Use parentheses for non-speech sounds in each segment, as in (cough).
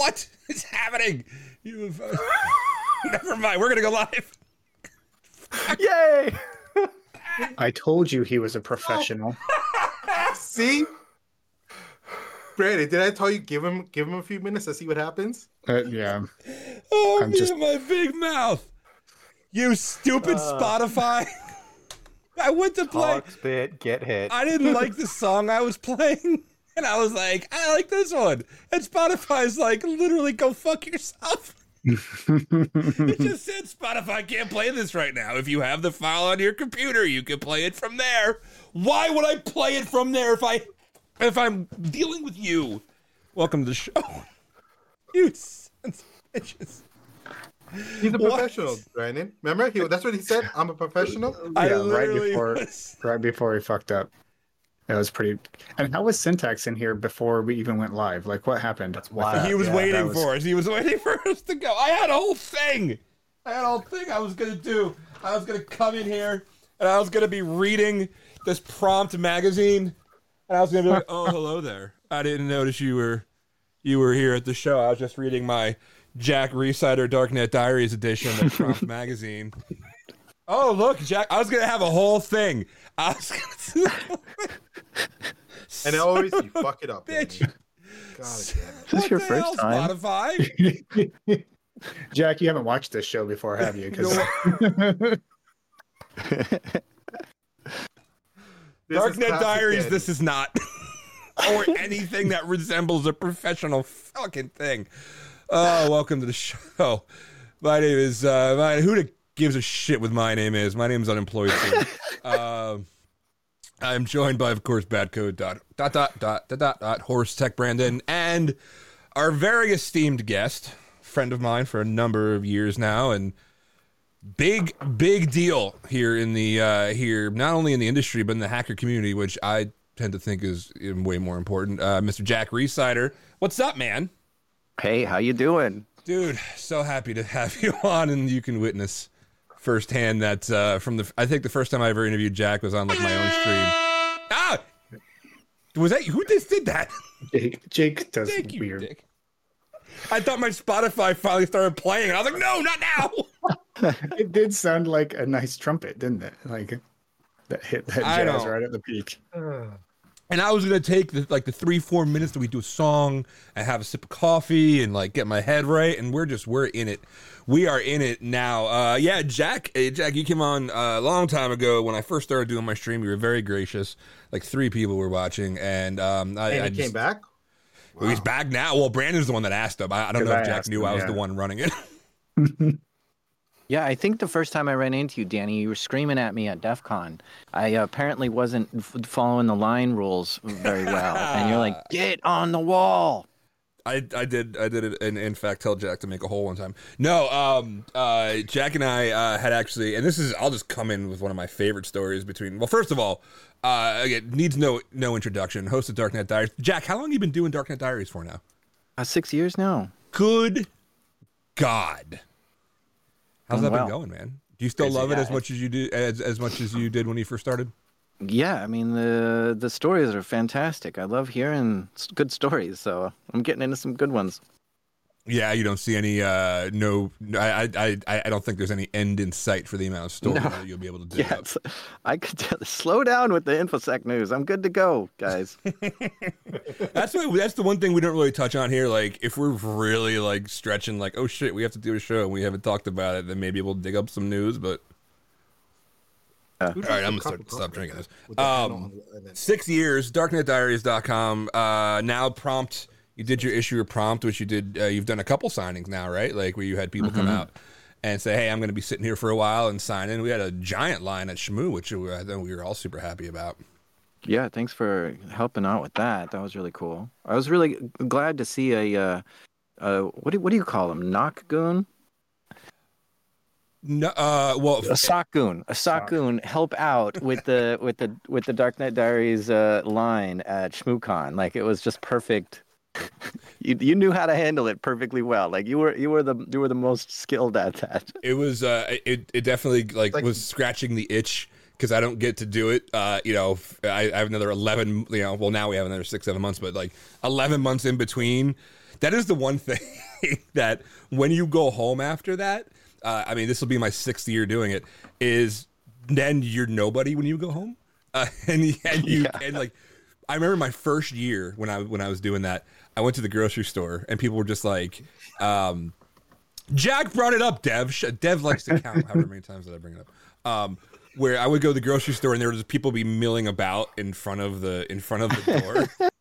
What is happening? You (laughs) Never mind. We're gonna go live. (laughs) Yay! I told you he was a professional. (laughs) See, Brandon, did I tell you give him give him a few minutes to see what happens? Uh, yeah. Oh, I'm me just- and my big mouth. You stupid Spotify. I went to play. Talk, spit, get hit. I didn't like the song I was playing. And I was like, I like this one. And Spotify's like, literally, go fuck yourself. (laughs) it (laughs) just said Spotify can't play this right now. If you have the file on your computer, you can play it from there. Why would I play it from there if I if I'm dealing with you? Welcome to the show. (laughs) You sons of bitches. He's a What? professional, Brandon. Remember, he, that's what he said. I'm a professional. I yeah, right before was- right before he fucked up. It was pretty. And how was syntax in here before we even went live? Like, what happened? That's wild. he was yeah, waiting was- for us. He was (laughs) waiting for us to go. I had a whole thing. I had a whole thing I was gonna do. I was gonna come in here and I was gonna be reading this prompt magazine, and I was gonna be like, "Oh, hello there. I didn't notice you were you were here at the show. I was just reading my Jack Rhysider Darknet Diaries edition of Prompt (laughs) magazine." Oh, look, Jack! I was gonna have a whole thing. I was gonna. And always you fuck it up, bitch. Brandon. God damn it. Is this What your the first hell, time? Spotify. (laughs) Jack, you haven't watched this show before, have you? 'Cause- This is Darknet Diaries, this is not. (laughs) or anything that resembles a professional fucking thing. Oh, welcome to the show. My name is, uh, my, who the gives a shit what my name is? My name is Unemployed. Too. (laughs) um, I'm joined by, of course, Badcode dot dot dot dot dot dot, dot Horse Tech Brandon and our very esteemed guest, friend of mine for a number of years now, and big big deal here in the uh here not only in the industry but in the hacker community which i tend to think is way more important uh mr jack rhysider what's up man hey, how you doing? dude so happy to have (laughs) you on and you can witness firsthand that uh from the i think the first time i ever interviewed jack was on like my own stream. Ah! Was that who just did that? Jake, Jake does thank you weird. dick. I thought my spotify finally started playing. I was like no not now. (laughs) It did sound like a nice trumpet, didn't it? Like that hit that jazz right at the peak. And I was gonna take the, like the three four minutes that we do a song and have a sip of coffee and like get my head right, and we're just we're in it. We are in it now. Uh, yeah, Jack, hey, Jack, you came on uh, a long time ago when I first started doing my stream. You were very gracious. Like three people were watching, and um, I, And I he came back. well, He's back now. Well, Brandon's the one that asked him. I, I don't know I if Jack asked knew him, I was yeah. the one running it. (laughs) Yeah, I think the first time I ran into you, Danny, you were screaming at me at DEF CON. I apparently wasn't f- following the line rules very well. and you're like, (laughs) get on the wall. I, I did I did it and in fact tell Jack to make a hole one time. No, um, uh, Jack and I uh, had actually, and this is I'll just come in with one of my favorite stories between. Well, first of all, uh, again, needs no no introduction. Host of Darknet Diaries. Jack, how long have you been doing Darknet Diaries for now? Uh, six years now. Good God, how's that well. been going, man? Do you still Crazy, love it as much as you do as as much as you did when you first started? Yeah, I mean the the stories are fantastic. I love hearing good stories, so I'm getting into some good ones. Yeah, you don't see any. Uh, no, I, I, I, I don't think there's any end in sight for the amount of stories No. that you'll be able to dig Yeah, up. (laughs) I could tell, slow down with the infosec news. I'm good to go, guys. (laughs) That's why that's the one thing we don't really touch on here. Like, if we're really like stretching, like, oh shit, we have to do a show and we haven't talked about it, then maybe we'll dig up some news. But Uh, all right, I'm gonna start stop drinking this. With the handle Um, on the- and then- six years, darknetdiaries.com. Uh, now prompt. You did your issue of prompt, which you did. Uh, you've done a couple signings now, right? Like where you had people come out and say, "Hey, I'm going to be sitting here for a while and sign in." We had a giant line at Shmoo, which we- I think we were all super happy about. Yeah, thanks for helping out with that. That was really cool. I was really glad to see a uh, uh, what do what do you call them? NOC goon, No, uh, well, a SOC goon, a SOC goon help out with the with the with the Darknet Diaries uh, line at ShmooCon. Like it was just perfect. (laughs) you you knew how to handle it perfectly well. Like you were you were the you were the most skilled at that. (laughs) It was uh it it definitely like, Like- was scratching the itch because I don't get to do it. Uh, you know, I, I, have another eleven. You know, well now we have another six, seven months, but like eleven months in between. That is the one (laughs) thing that when you go home after that, uh, I mean, this will be my sixth year doing it. Is then you're nobody when you go home, uh, and and you and like. I remember my first year when I when I was doing that. I went to the grocery store and people were just like, um, "Jack brought it up." Dev, Dev likes to count however many times that I bring it up. Um, where I would go to the grocery store and there was people be milling about in front of the in front of the door. (laughs)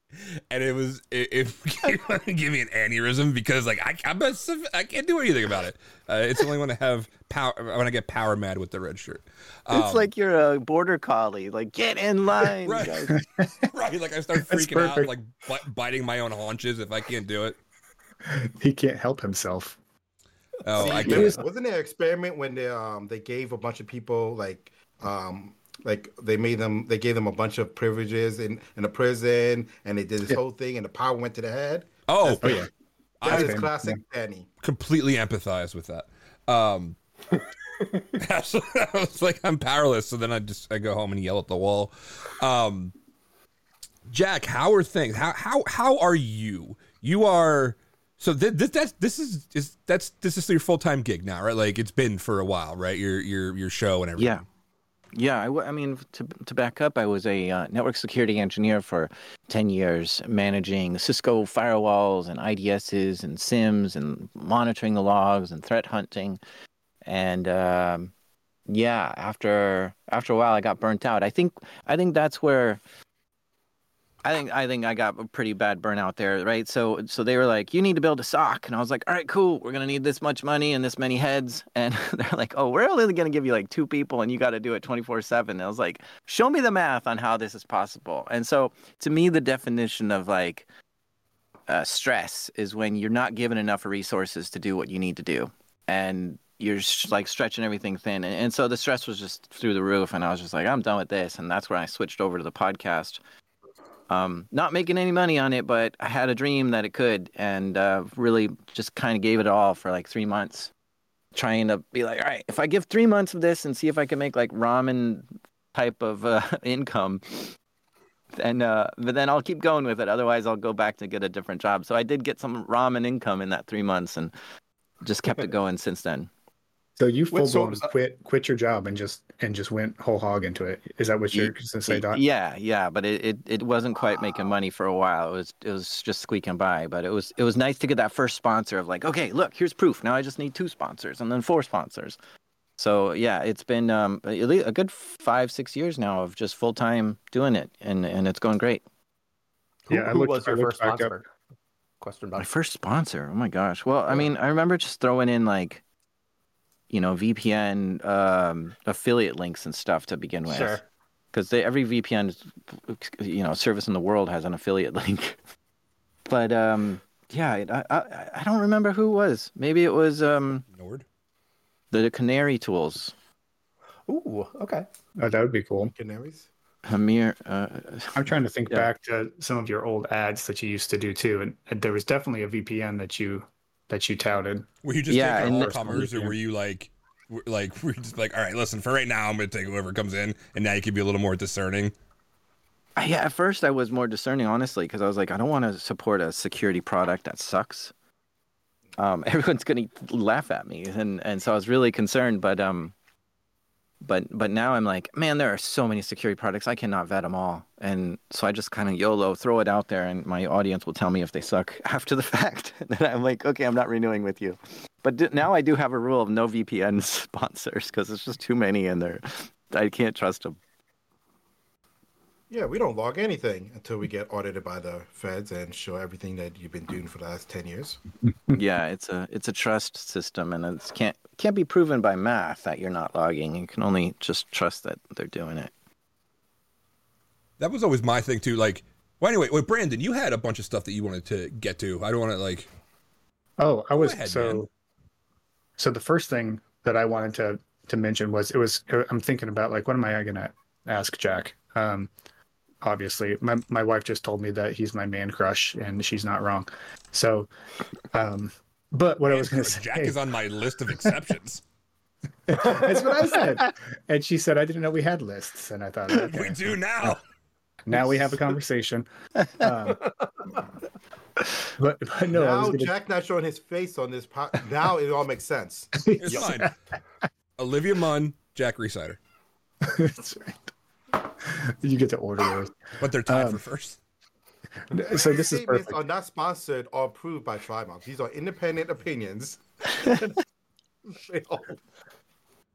And it was it, it (laughs) give me an aneurysm because like I I'm a, I can't do anything about it. Uh, it's only when I have power when I get power mad with the red shirt. It's Um, like you're a border collie. Like, get in line. (laughs) Right. (laughs) right, like I start freaking out, like bi- biting my own haunches if I can't do it. He can't help himself. Oh, See, I there get was- wasn't there an experiment when they um they gave a bunch of people like um like they made them they gave them a bunch of privileges in in a prison and they did this Yeah. whole thing and the power went to the head. Oh, Oh yeah. That I is Okay. classic Danny. completely empathize with that. Um, (laughs) (laughs) so I was like, I'm powerless. So then I just I go home and yell at the wall. Um, Jack, how are things? How how how are you? You are so th- this that's this is is that's this is your full time gig now, right? Like it's been for a while, right? Your your your show and everything. Yeah. Yeah, I, w- I mean, to, to back up, I was a uh, network security engineer for 10 years, managing Cisco firewalls and IDSs and SIEMs and monitoring the logs and threat hunting. And um, yeah, after after a while, I got burnt out. I think I think that's where I think I think I got a pretty bad burnout there, right? So so they were like, "You need to build a SOC," and I was like, "All right, cool. We're gonna need this much money and this many heads." (laughs) And they're like, "Oh, we're only gonna give you like two people, and you got to do it twenty four 7 I was like, "Show me the math on how this is possible." And so to me, the definition of like uh, stress is when you're not given enough resources to do what you need to do, and you're like stretching everything thin. And, and so the stress was just through the roof, and I was just like, "I'm done with this," and that's when I switched over to the podcast um, not making any money on it, but I had a dream that it could, and uh, really just kind of gave it all for like three months, trying to be like, all right, if I give three months of this and see if I can make like ramen type of uh, (laughs) income, then uh, but then I'll keep going with it. Otherwise, I'll go back to get a different job. So I did get some ramen income in that three months, and just kept it going since then. So you full Wait, so- blown quit quit your job and just and just went whole hog into it. Is that what you're going to say, Doc? Yeah, yeah, but it, it, it wasn't quite making money for a while. It was it was just squeaking by. But it was it was nice to get that first sponsor of like, okay, look, here's proof. Now I just need two sponsors and then four sponsors. So yeah, it's been um, at least a good five six years now of just full time doing it, and and it's going great. Who, Yeah, I who looked- was your first back up. sponsor? Question My first sponsor. Oh my gosh. Well, I mean, I remember just throwing in like, you know, VPN um, affiliate links and stuff to begin with. Sure. because every VPN, you know, service in the world has an affiliate (laughs) link. but um, yeah, I, I I don't remember who it was. Maybe it was um Nord. the Canary Tools. Ooh, okay. Oh, that would be cool. Canaries. Hamir. Uh, I'm trying to think Yeah. back to some of your old ads that you used to do too, and, and there was definitely a VPN that you that you touted. Were you just Yeah, taking all comers, or were you like, like, (laughs) were you just like, all right, listen, for right now, I'm going to take whoever comes in, and now you can be a little more discerning. I- yeah, at first I was more discerning, honestly, because I was like, I don't want to support a security product that sucks. Um, (laughs) everyone's gonna laugh at me, and and so I was really concerned. But um, but but now I'm like, man, there are so many security products, I cannot vet them all, and so I just kind of YOLO throw it out there, and my audience will tell me if they suck (laughs) after the (laughs) fact. then I'm like, okay, I'm not renewing with you. But d- now I do have a rule of no VPN (laughs) sponsors because it's just too many, and they're I can't trust them. Yeah, we don't log anything until we get audited by the feds and show everything that you've been doing for the last ten years. yeah, it's a it's a trust system, and it can't can't be proven by math that you're not logging. You can only just trust that they're doing it. That was always my thing too. Like, well, anyway, wait, Brandon, you had a bunch of stuff that you wanted to get to. I don't want to like. Oh, I was ahead, so. man. So the first thing that I wanted to to mention was it was I'm thinking about like what am I gonna ask Jack? Um, obviously, my my wife just told me that he's my man crush, and she's not wrong. So, um, but what I was gonna say, Jack is on my list of exceptions. (laughs) That's what I said. And she said, I didn't know we had lists. And I thought, (laughs) okay, We do now. now we have a conversation. Um, but, but no, I was now gonna, Jack not showing his face on this. Po- now it all makes sense. It's (laughs) fine. Olivia Munn, Jack Rhysider. That's right. You get to order those. (laughs) But they're tied Um, for first. So this is Statements perfect. are not sponsored or approved by Tribox. These are independent opinions. (laughs) (laughs) all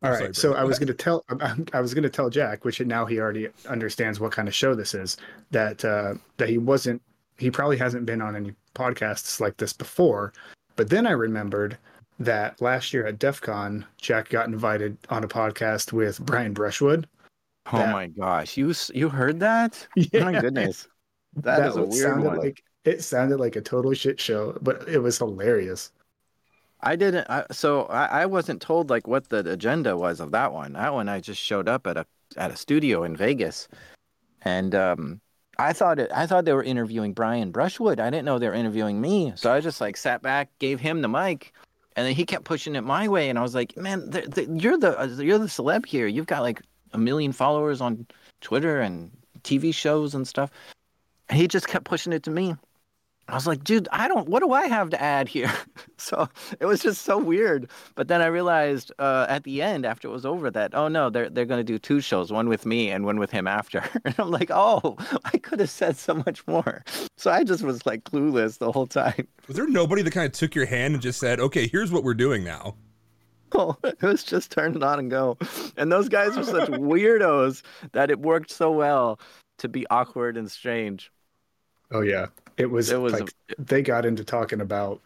right, Sorry. So Brandon. I was going to tell I- I was going to tell Jack, which now he already understands what kind of show this is. That uh, that he wasn't. He probably hasn't been on any podcasts like this before. But then I remembered that last year at DEF CON, Jack got invited on a podcast with Brian Brushwood. Oh That- my gosh, you you heard that? (laughs) My goodness, that is a weird sounded one. like it sounded like a total shit show, but it was hilarious. I didn't. I, so I, I wasn't told like what the agenda was of that one. That one I just showed up at a at a studio in Vegas, and um, I thought it. I thought they were interviewing Brian Brushwood. I didn't know they were interviewing me. So I just like sat back, gave him the mic, and then he kept pushing it my way. And I was like, man, you're the you're the celeb here. You've got like a million followers on Twitter and TV shows and stuff. And he just kept pushing it to me. I was like, dude, I don't. What do I have to add here? (laughs) so it was just so weird. But then I realized uh, at the end, after it was over, that oh no, they're they're going to do two shows, one with me and one with him after. (laughs) and I'm like, oh, (laughs) I could have said so much more. So I just was like clueless the whole time. Was there nobody that kind of took your hand and just said, okay, here's what we're doing now? (laughs) it was just turn it on and go. And those guys were such (laughs) weirdos that it worked so well to be awkward and strange. Oh yeah, it was. It was like they got into talking about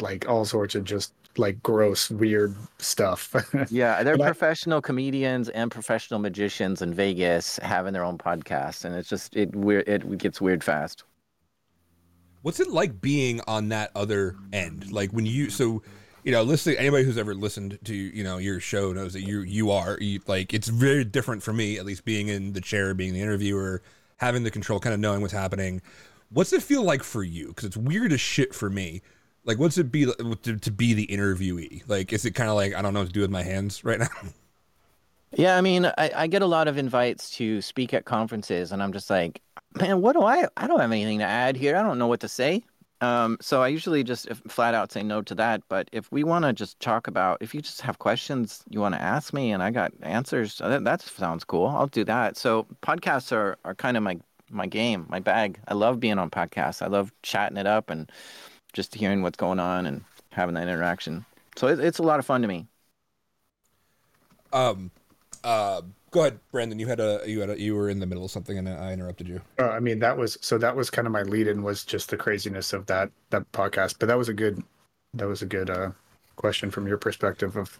like all sorts of just like gross, weird stuff. (laughs) Yeah, they're And I- professional comedians and professional magicians in Vegas having their own podcast, and it's just it weird. It gets weird fast. What's it like being on that other end? Like when you so you know, listening anybody who's ever listened to, you know, your show knows that you you are you, like it's very different for me, at least being in the chair, being the interviewer, having the control, kind of knowing what's happening. What's it feel like for you? Because it's weird as shit for me. Like, what's it be to, to be the interviewee? Like, is it kind of like I don't know what to do with my hands right now? (laughs) Yeah, I mean, I, I get a lot of invites to speak at conferences, and I'm just like, man, what do I? I don't have anything to add here. I don't know what to say. Um, so I usually just flat out say no to that. But if we want to just talk about, if you just have questions you want to ask me, and I got answers, uh, that, that sounds cool. I'll do that. So podcasts are are kind of my my game, my bag. I love being on podcasts. I love chatting it up and just hearing what's going on and having that interaction. So it, it's a lot of fun to me. Um, uh, go ahead, Brandon. You had a you had a you were in the middle of something and I interrupted you. Uh, I mean, that was so that was kind of my lead-in was just the craziness of that that podcast. But that was a good that was a good uh, question from your perspective of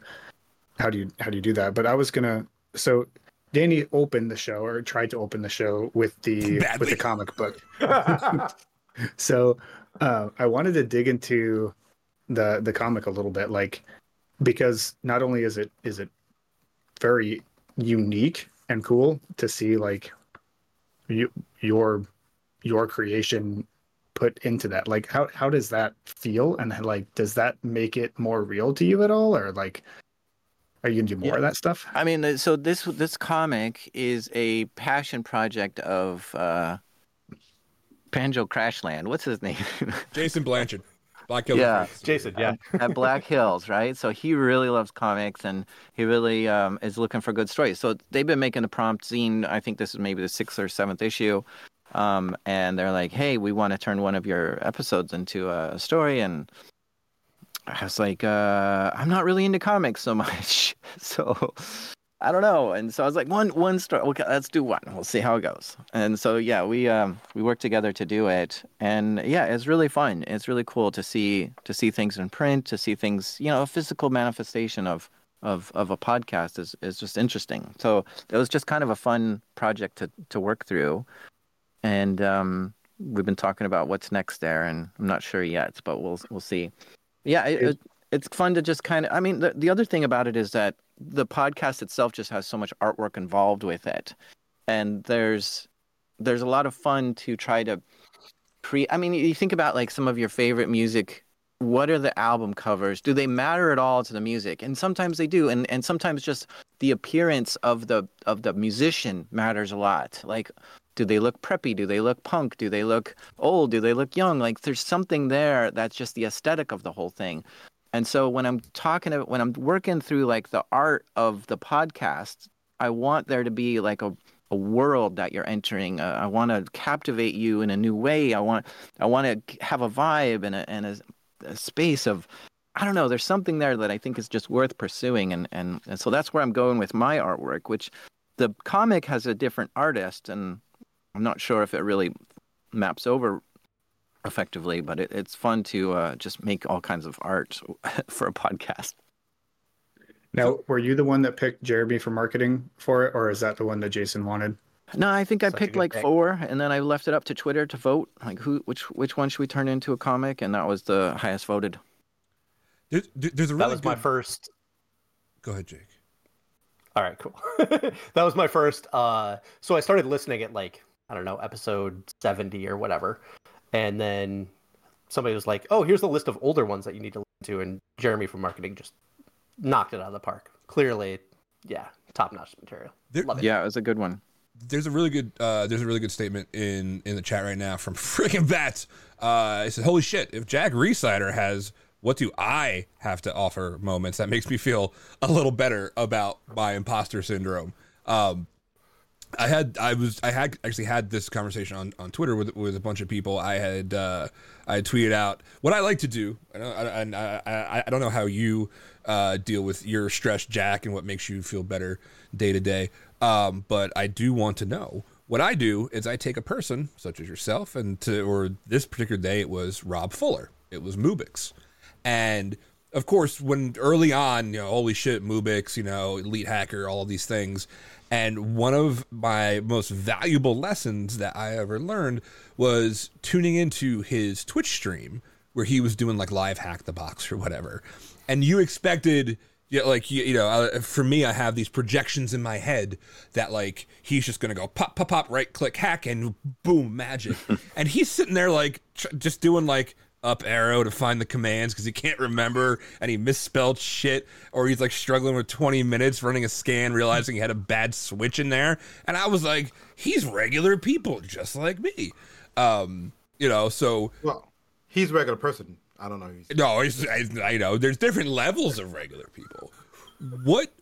how do you how do you do that. But I was gonna so Danny opened the show or tried to open the show with the Badly. (laughs) with the comic book. (laughs) so uh, I wanted to dig into the the comic a little bit, like because not only is it is it very unique and cool to see like you, your your creation put into that like how how does that feel and like does that make it more real to you at all or like are you gonna do more Yeah. of that stuff I mean, uh, so this this comic is a passion project of uh, Banjo Crashland. What's his name? (laughs) Jason Blanchard, Black Hill. Yeah. Jason, yeah. At Black (laughs) Hills, right? So he really loves comics and he really um, is looking for good stories. So they've been making the prompt zine. I think this is maybe the sixth or seventh issue. Um, and they're like, hey, we want to turn one of your episodes into a story. And I was like, uh, I'm not really into comics so much. (laughs) so I don't know. And so I was like, one one story. Okay, let's do one. We'll see how it goes. And so yeah, we um we worked together to do it. And yeah, it's really fun. It's really cool to see to see things in print, to see things, you know, a physical manifestation of of of a podcast is is just interesting. So it was just kind of a fun project to to work through. And um we've been talking about what's next there and I'm not sure yet, but we'll we'll see. Yeah, it, it, it's fun to just kind of I mean the the other thing about it is that the podcast itself just has so much artwork involved with it and there's there's a lot of fun to try to create i mean you think about like some of your favorite music what are the album covers? Do they matter at all to the music? And sometimes they do, and and sometimes just the appearance of the of the musician matters a lot. Like, do they look preppy? Do they look punk? Do they look old? Do they look young? Like, there's something there that's just the aesthetic of the whole thing. And so when I'm talking to, when I'm working through like the art of the podcast, I want there to be like a a world that you're entering. Uh, I want to captivate you in a new way. I want I want to have a vibe and a and a, a space of I don't know. There's something there that I think is just worth pursuing, and, and and so that's where I'm going with my artwork. Which the comic has a different artist, and I'm not sure if it really maps over effectively, but it, it's fun to uh, just make all kinds of art (laughs) for a podcast. Now, were you the one that picked Jeremy for marketing for it, or is that the one that Jason wanted? No, I think I picked good like pick. four, and then I left it up to Twitter to vote, like who, which, which one should we turn into a comic, and that was the highest voted. There's, there's a really That was my first. Go ahead, Jake. All right, cool. (laughs) that was my first. Uh, so I started listening at like I don't know episode seventy or whatever, and then somebody was like, "Oh, here's the list of older ones that you need to listen to," and Jeremy from marketing just knocked it out of the park. Clearly, yeah, top notch material. There- Love it. Yeah, it was a good one. there's a really good uh, there's a really good statement in in the chat right now from (laughs) freaking Bats. Uh, it says, "Holy shit! If Jack Rhysider has what do I have to offer moments, that makes me feel a little better about my imposter syndrome." Um, I had I was I had actually had this conversation on, on Twitter with with a bunch of people. I had uh, I had tweeted out what I like to do, and I, I, I, don't know how you uh, deal with your stress, Jack, and what makes you feel better day to day. Um, but I do want to know what I do is I take a person such as yourself, and to or this particular day it was Rob Fuller, it was Mubix, and of course, when early on, you know, holy shit, Mubix, you know, elite hacker, all these things. And one of my most valuable lessons that I ever learned was tuning into his Twitch stream where he was doing like live hack the box or whatever. And you expected, yeah, like, you, you know, uh, for me, I have these projections in my head that like he's just going to go pop, pop, pop, right click hack and boom, magic. (laughs) and he's sitting there like tr- just doing like, up arrow to find the commands because he can't remember and he misspelled shit or he's like struggling with 20 minutes running a scan realizing he had a bad switch in there and i was like he's regular people just like me um you know so Well, he's a regular person. I don't know. Who he's, no it's, I, I know there's different levels of regular people what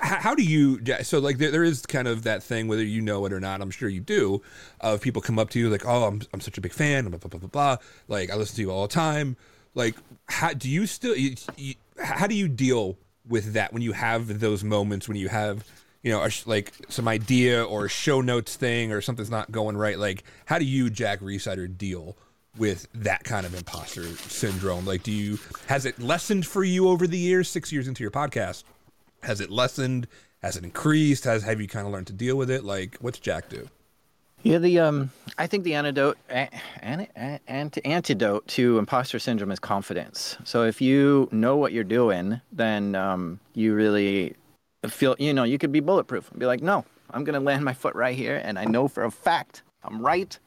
how do you so like there, there is kind of that thing whether you know it or not i'm sure you do of people come up to you like oh i'm, I'm such a big fan blah, blah blah blah blah. Like i listen to you all the time. Like how do you still you, you, how do you deal with that when you have those moments when you have you know a, like some idea or show notes thing or something's not going right? Like how do you jack rhysider deal with that kind of imposter syndrome? Like do you has it lessened for you over the years six years into your podcast? Has it lessened? Has it increased? Has have you kind of learned to deal with it? Like what's jack do? Yeah, the um, I think the antidote, a- an, an, antidote to imposter syndrome is confidence. So if you know what you're doing, then um, you really feel, you know, you could be bulletproof and be like, no, I'm gonna land my foot right here, and I know for a fact I'm right.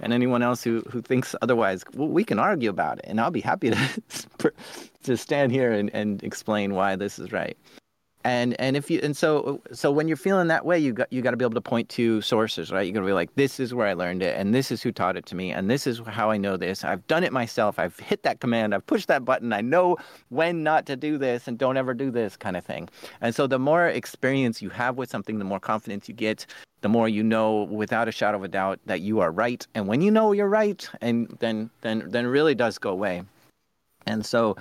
And anyone else who, who thinks otherwise, well, we can argue about it, and I'll be happy to (laughs) to stand here and, and explain why this is right and and if you and so so when you're feeling that way you got you got to be able to point to sources right? You got to be like this is where i learned it and this is who taught it to me and this is how i know this. I've done it myself. I've hit that command. I've pushed that button. I know when not to do this and don't ever do this kind of thing. And so the more experience you have with something the more confidence you get the more you know without a shadow of a doubt that you are right. And when you know you're right and then then then it really does go away. And so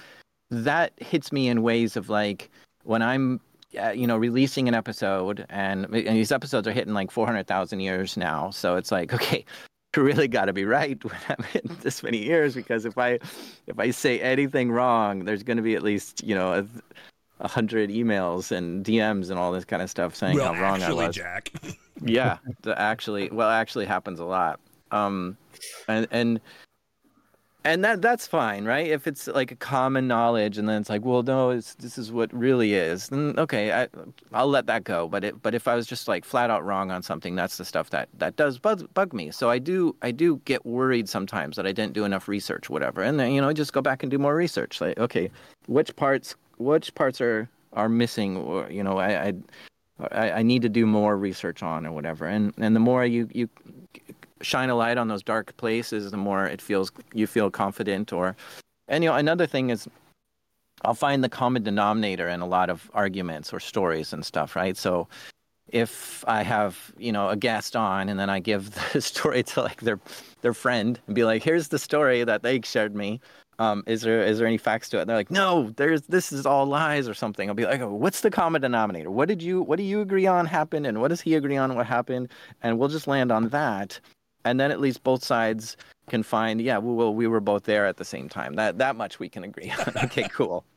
that hits me in ways of like when I'm, uh, you know, releasing an episode, and, and these episodes are hitting like 400,000 years now. So it's like, (laughs) okay, you really got to be right (laughs) when I'm hitting this many years because if I, if I say anything wrong, there's going to be at least, you know, a, a hundred emails and DMs and all this kind of stuff saying well how wrong actually I was. Jack. Yeah (laughs) actually well actually happens a lot. Um and and and that that's fine, right? If it's like a common knowledge, and then it's like, well, no, this is what really is. Then okay, I, I'll let that go. But it, but if I was just like flat out wrong on something, that's the stuff that that does bug, bug me. So I do I do get worried sometimes that I didn't do enough research, whatever. And then you know, I just go back and do more research. Like, okay, which parts which parts are are missing, or you know, I. I I, I need to do more research on or whatever, and and the more you you shine a light on those dark places, the more it feels you feel confident. Or, and you know, another thing is, I'll find the common denominator in a lot of arguments or stories and stuff, right? So, if I have you know a guest on and then I give (laughs) the story to like their their friend and be like, here's the story that they shared me. Um, is there is there any facts to it? And they're like, no, there's this is all lies or something. I'll be like, oh, what's the common denominator? What did you what do you agree on happened, and what does he agree on what happened? And we'll just land on that, and then at least both sides can find, yeah, well, we were both there at the same time. That that much we can agree on. (laughs) okay, cool. (laughs)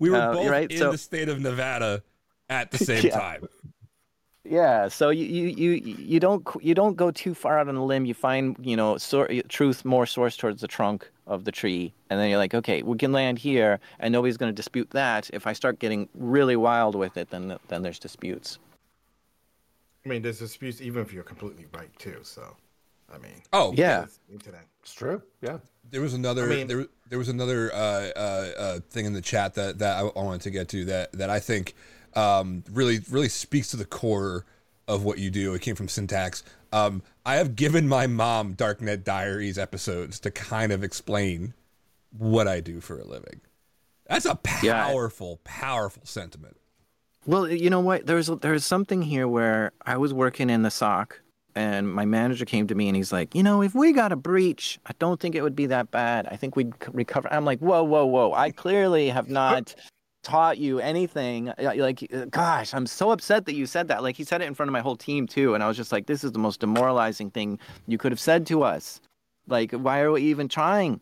We were Uh, both right, in so- the state of Nevada at the (laughs) same Yeah. time. Yeah, so you, you you you don't you don't go too far out on a limb. You find you know sor- truth more source towards the trunk of the tree, and then you're like, okay, we can land here, and nobody's going to dispute that. If I start getting really wild with it, then then there's disputes. I mean, there's disputes even if you're completely right too. So, I mean, Oh Yeah. it's internet. It's true. Yeah. There was another. I mean- there, there was another uh, uh, uh, thing in the chat that, that I, I wanted to get to that that I think um, really really speaks to the core of what you do. It came from syntax. Um, I have given my mom Darknet Diaries episodes to kind of explain what I do for a living. That's a Yeah. powerful, powerful sentiment. Well, you know what? There's there's something here where I was working in the SOC, and my manager came to me and he's like, you know, if we got a breach, I don't think it would be that bad. I think we'd recover. I'm like, whoa, whoa, whoa! I clearly have (laughs) not taught you anything. Uh, Like, uh, gosh, I'm so upset that you said that. Like, he said it in front of my whole team too, and I was just like, this is the most demoralizing thing you could have said to us. Like, why are we even trying?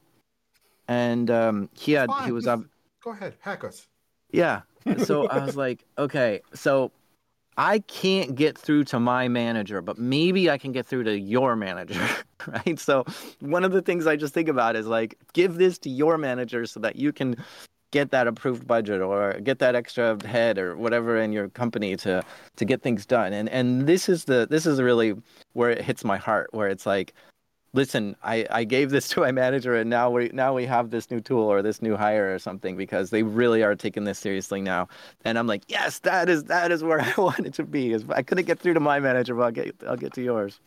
And um, he had Fine, he was up. Go ahead, hack us. Yeah. So I was like, okay, so I can't get through to my manager, but maybe I can get through to your manager, (laughs) right? So one of the things I just think about is like, give this to your manager so that you can get that approved budget or get that extra head or whatever in your company to to get things done. And and this is the this is really where it hits my heart, where it's like, listen, I, I gave this (laughs) to my manager and now we now we have this new tool or this new hire or something because they really are taking this seriously now. And I'm like, yes, that is that is where (laughs) I wanted to be. Is I couldn't get through to my manager, but I'll get I'll get to yours.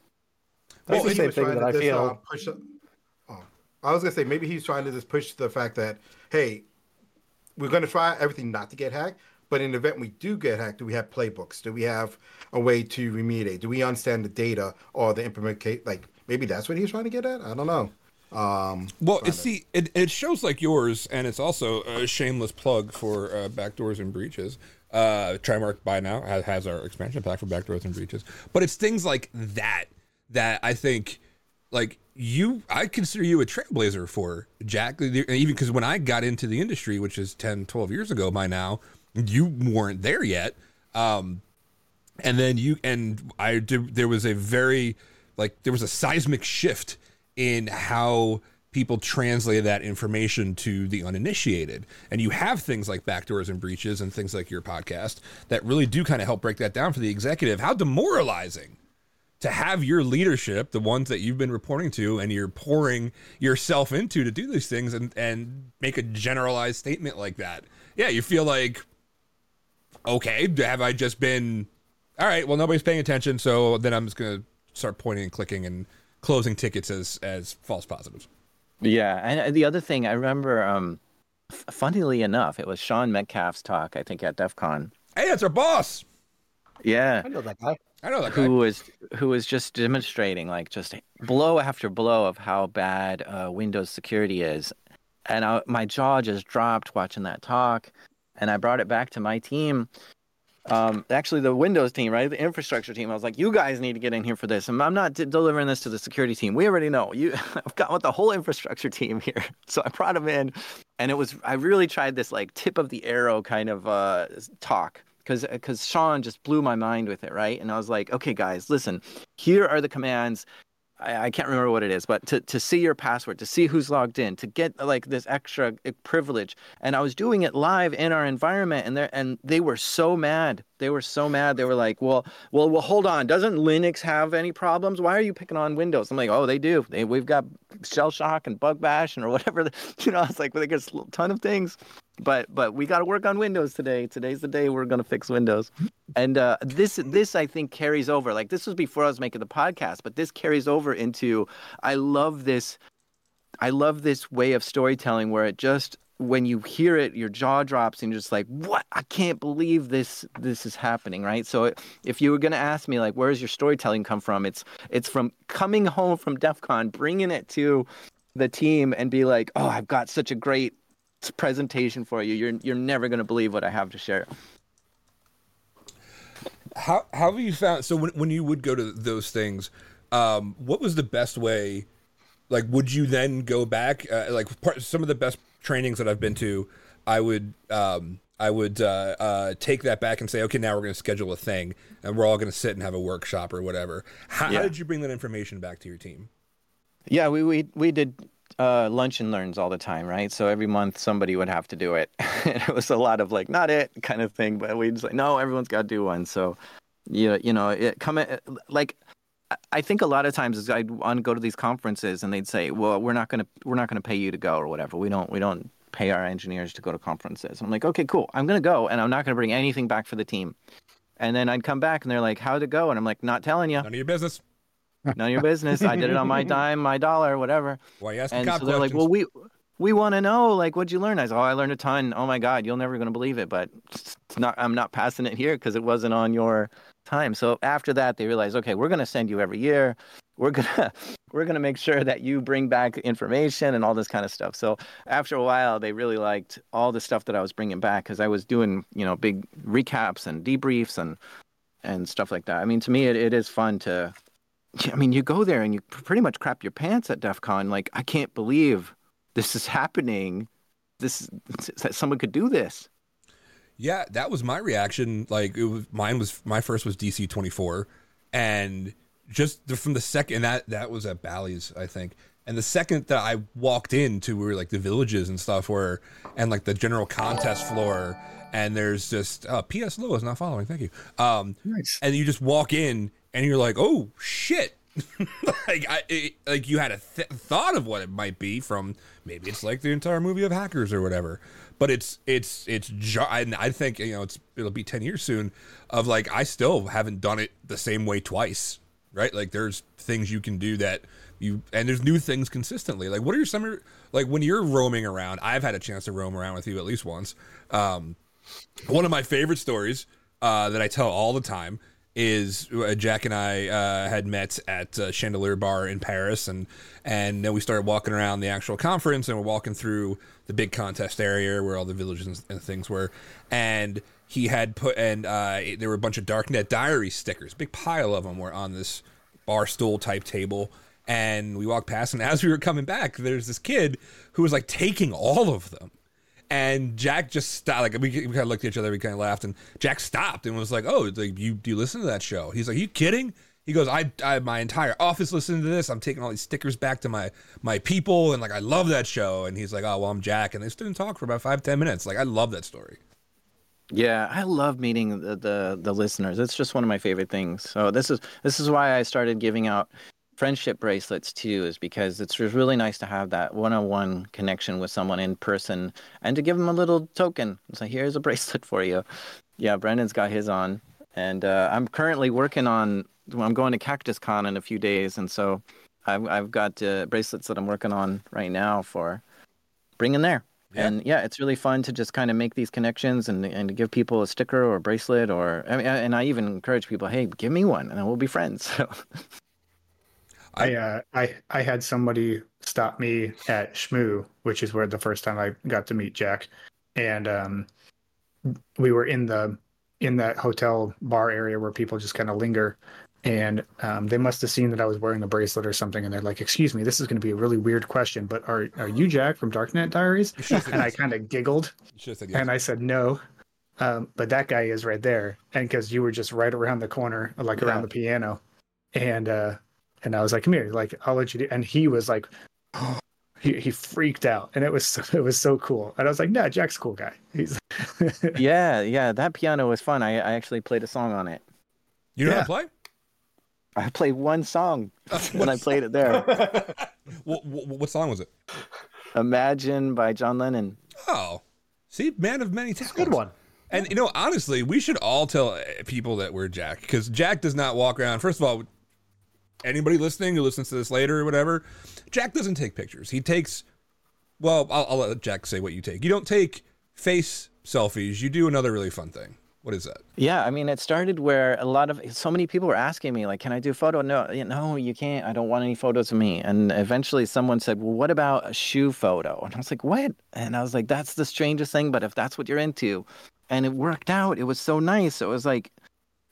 That's Maybe the same thing that I to just, feel. uh, push oh, I was gonna say maybe he's trying to just push the fact that hey, we're gonna try everything not to get hacked, but in the event we do get hacked, do we have playbooks? Do we have a way to remediate? Do we understand the data or the implementation? Like maybe that's what he's trying to get at. I don't know. Um, Well, it, see, it, it shows like yours, and it's also a shameless plug for uh, backdoors and breaches. Uh, Trimark by now has, has our expansion pack for backdoors and breaches, but it's things like that that I think, like you, I consider you a trailblazer for Jack. Even because when I got into the industry, which is 10, 12 years ago by now, you weren't there yet. Um, and then you and I did. There was a very like there was a seismic shift in how people translated that information to the uninitiated. And you have things like backdoors and breaches and things like your podcast that really do kind of help break that down for the executive. How demoralizing to have your leadership, the ones that you've been reporting to and you're pouring yourself into to do these things and, and make a generalized statement like that. Yeah, you feel like, okay, have I just been, all right, well, nobody's paying attention. So then I'm just going to start pointing and clicking and closing tickets as, as false positives. Yeah, and the other thing I remember, um, f- funnily enough, it was Sean Metcalf's talk I think at DEF CON. Hey, it's our boss. Yeah. I know that guy. I know that guy. who was who was just demonstrating like just blow after blow of how bad uh, Windows security is, and I, my jaw just dropped watching that talk, and I brought it back to my team. Um, actually, the Windows team, right, the infrastructure team. I was like, "You guys need to get in here for this." And I'm not d- delivering this to the security team. We already know. You, (laughs) I've got with the whole infrastructure team here, (laughs) so I brought them in, and it was. I really tried this like tip of the arrow kind of uh, talk because because Sean just blew my mind with it, right? And I was like, okay, guys, listen, here are the commands. I, I can't remember what it is, but to, to see your password, to see who's logged in, to get like this extra eh, privilege. And I was doing it live in our environment, and they and they were so mad. They were so mad. They were like, "Well, well, well, hold on. Doesn't Linux have any problems? Why are you picking on Windows?" I'm like, "Oh, they do. They, we've got shell shock and bug bash and or whatever. (laughs) You know, it's like well, there's a ton of things." but but we got to work on Windows today. Today's the day we're gonna fix Windows, and uh, this this I think carries over. Like this was before I was making the podcast, but this carries over into. I love this. I love this way of storytelling where it just when you hear it, your jaw drops and you're just like, "What? I can't believe this. This is happening." Right. So if you were gonna ask me like, "Where does your storytelling come from?" It's it's from coming home from DEF CON, bringing it to the team, and be like, "Oh, I've got such a great presentation for you. You're you're never going to believe what I have to share. How how have you found? So when when you would go to those things, um, what was the best way? Like, would you then go back? Uh, like, part, some of the best trainings that I've been to, I would um, I would uh, uh, take that back and say, okay, now we're going to schedule a thing, and we're all going to sit and have a workshop or whatever. How, yeah. how did you bring that information back to your team? Yeah, we we we did uh, lunch and learns all the time, right? So every month somebody would have to do it. (laughs) And it was a lot of like, not it kind of thing, but we just like, no, everyone's got to do one. So, you, you know, it come like, I think a lot of times I'd to go to these conferences and they'd say, well, we're not going to, we're not going to pay you to go or whatever. We don't, we don't pay our engineers to go to conferences. And I'm like, okay, cool. I'm going to go and I'm not going to bring anything back for the team. And then I'd come back and they're like, how'd it go? And I'm like, not telling you. None of your business. None of your business. I did it on my (laughs) dime, my dollar, whatever. Why asking and so they're questions? like, well, we we want to know, like, what'd you learn? I said, oh, I learned a ton. Oh my God, you're never gonna believe it, but (laughs) it's not. I'm not passing it here because it wasn't on your time. So after that, they realized, okay, we're gonna send you every year. We're gonna (laughs) we're gonna make sure that you bring back information and all this kind of stuff. So after a while, they really liked all the stuff that I was bringing back because I was doing, you know, big recaps and debriefs and and stuff like that. I mean, to me, it, it is fun to (laughs) I mean, you go there and you pretty much crap your pants at DEF CON. Like, I can't believe this is happening. This (laughs) that someone could do this. Yeah, that was my reaction. Like, it was mine was my first was DC twenty four, and just the, from the second that that was at Bally's, I think. And the second that I walked into where like the villages and stuff were, and like the general contest floor, and there's just uh, P.S. Low is not following. Thank you. Um, nice. And you just walk in and you're like, oh shit. (laughs) like I it, like you had a th- thought of what it might be from maybe it's like the entire movie of hackers or whatever but it's it's it's and I think you know it's it'll be 10 years soon of like I still haven't done it the same way twice right? Like there's things you can do that you and there's new things consistently. Like what are your summer like when you're roaming around I've had a chance to roam around with you at least once. Um one of my favorite stories uh, that I tell all the time is uh, Jack and I uh, had met at uh, Chandelier Bar in Paris, and and then we started walking around the actual conference, and we're walking through the big contest area where all the villages and, things were, and he had put and uh, there were a bunch of Darknet Diary stickers, big pile of them were on this bar stool type table. And we walked past, and (laughs) as we were coming back, there's this kid who was like taking all of them and Jack just stopped. Like we, we kind of looked at each other, we kind of laughed, and Jack stopped and was like, "Oh, like you do you listen to that show?" He's like, "Are you kidding?" He goes, I, I my entire office listening to this. I'm taking all these stickers back to my my people, and like I love that show." And he's like, "Oh, well, I'm Jack," and they stood and talked for about five ten minutes. Like I love that story. Yeah, I love meeting the, the the listeners. It's just one of my favorite things. So this is this is why I started giving out friendship bracelets too is because it's really nice to have that one-on-one connection with someone in person and to give them a little token so here's a bracelet for you yeah brendan's got his on and uh, i'm currently working on i'm going to cactus con in a few days and so i've, I've got uh, bracelets that i'm working on right now for bringing there yeah. And yeah, it's really fun to just kind of make these connections and and give people a sticker or a bracelet or I mean, and I even encourage people, hey, give me one and we'll be friends. (laughs) So I uh, I I had somebody stop me at Shmoo, which is where the first time I got to meet Jack, and um, we were in the in that hotel bar area where people just kind of linger, and um, they must have seen that I was wearing a bracelet or something, and they're like, "Excuse me, this is going to be a really weird question, but are are you Jack from Darknet Diaries?" and I kind of giggled, yes. and I said no. Um, but that guy is right there, and because you were just right around the corner, like yeah. around the piano, and uh, and I was like, "Come here, like I'll let you do." And he was like, (gasps) he he freaked out, and it was so, (laughs) it was so cool. And I was like, "Nah, Jack's a cool guy." (laughs) He's (laughs) Yeah, yeah, that piano was fun. I, I actually played a song on it. You know Yeah. how to play? I played one song when I played it there. what, what, what song was it? Imagine by John Lennon. Oh, see, man of many talents. Good one. And you know, honestly, we should all tell uh, people that we're Jack because Jack does not walk around. First of all, anybody listening who listens to this later or whatever, Jack doesn't take pictures. He takes. Well, I'll, I'll let Jack say what you take. You don't take face selfies. You do another really fun thing. What is that? Yeah, I mean, it started where a lot of so many people were asking me, like, "Can I do photo?" No, no, you can't. I don't want any photos of me. And eventually, someone said, "Well, what about a shoe photo?" And I was like, "What?" And I was like, "That's the strangest thing, but if that's what you're into," and it worked out. It was so nice. It was like,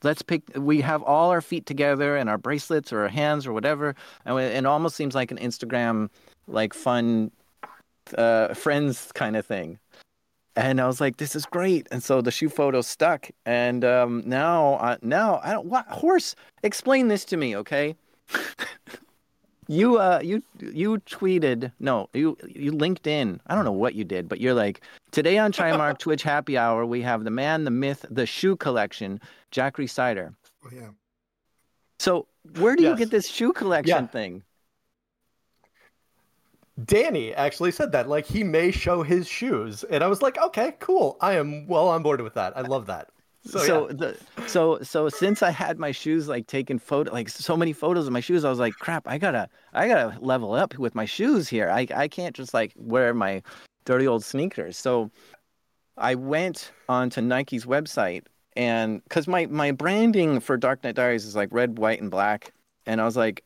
let's pick. We have all our feet together and our bracelets or our hands or whatever, and it almost seems like an Instagram, like fun, uh, friends kind of thing and I was like, "This is great." And so the shoe photo stuck, and um, now, uh, now I don't. What horse? Explain this to me, okay? (laughs) you, uh, you, you tweeted. No, you, you linked in I don't know what you did, but you're like, today on Trimarc (laughs) Twitch Happy Hour, we have the man, the myth, the shoe collection, Jack Rhysider. Oh, yeah. So where do you get this shoe collection Yeah. thing? Danny actually said that, like he may show his shoes, and I was like, okay, cool. I am well on board with that. I love that. So, so yeah. the so so since I had my shoes like taken photo like so many photos of my shoes, I was like, crap, I gotta I gotta level up with my shoes here. I I can't just like wear my dirty old sneakers. So I went onto Nike's website and because my my branding for Darknet Diaries is like red, white, and black, and I was like,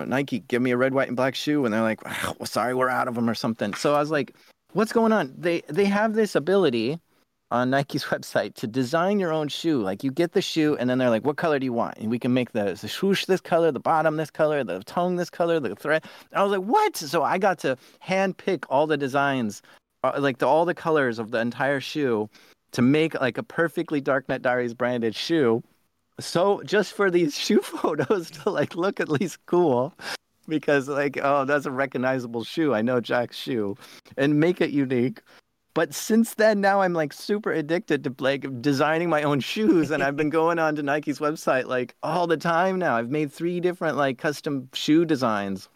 Nike, give me a red, white, and black shoe, and they're like, well, sorry, we're out of them or something. So I was like, what's going on? They they have this ability on Nike's (laughs) website to design your own shoe. Like you get the shoe, and then they're like, "What color do you want?" And we can make the, the swoosh this color, the bottom this color, the tongue this color, the thread. I was like, "What?" So I got to hand pick all the designs, uh, like the, all the colors of the entire shoe, to make like a perfectly Darknet Diaries branded shoe. So just for these (laughs) shoe photos to like look at least cool. Because like oh that's a recognizable shoe I know Jack's shoe, and make it unique. But since then, now I'm like super addicted to like designing my own shoes, and I've been (laughs) going on to Nike's website like all the time now. I've made three different like custom shoe designs,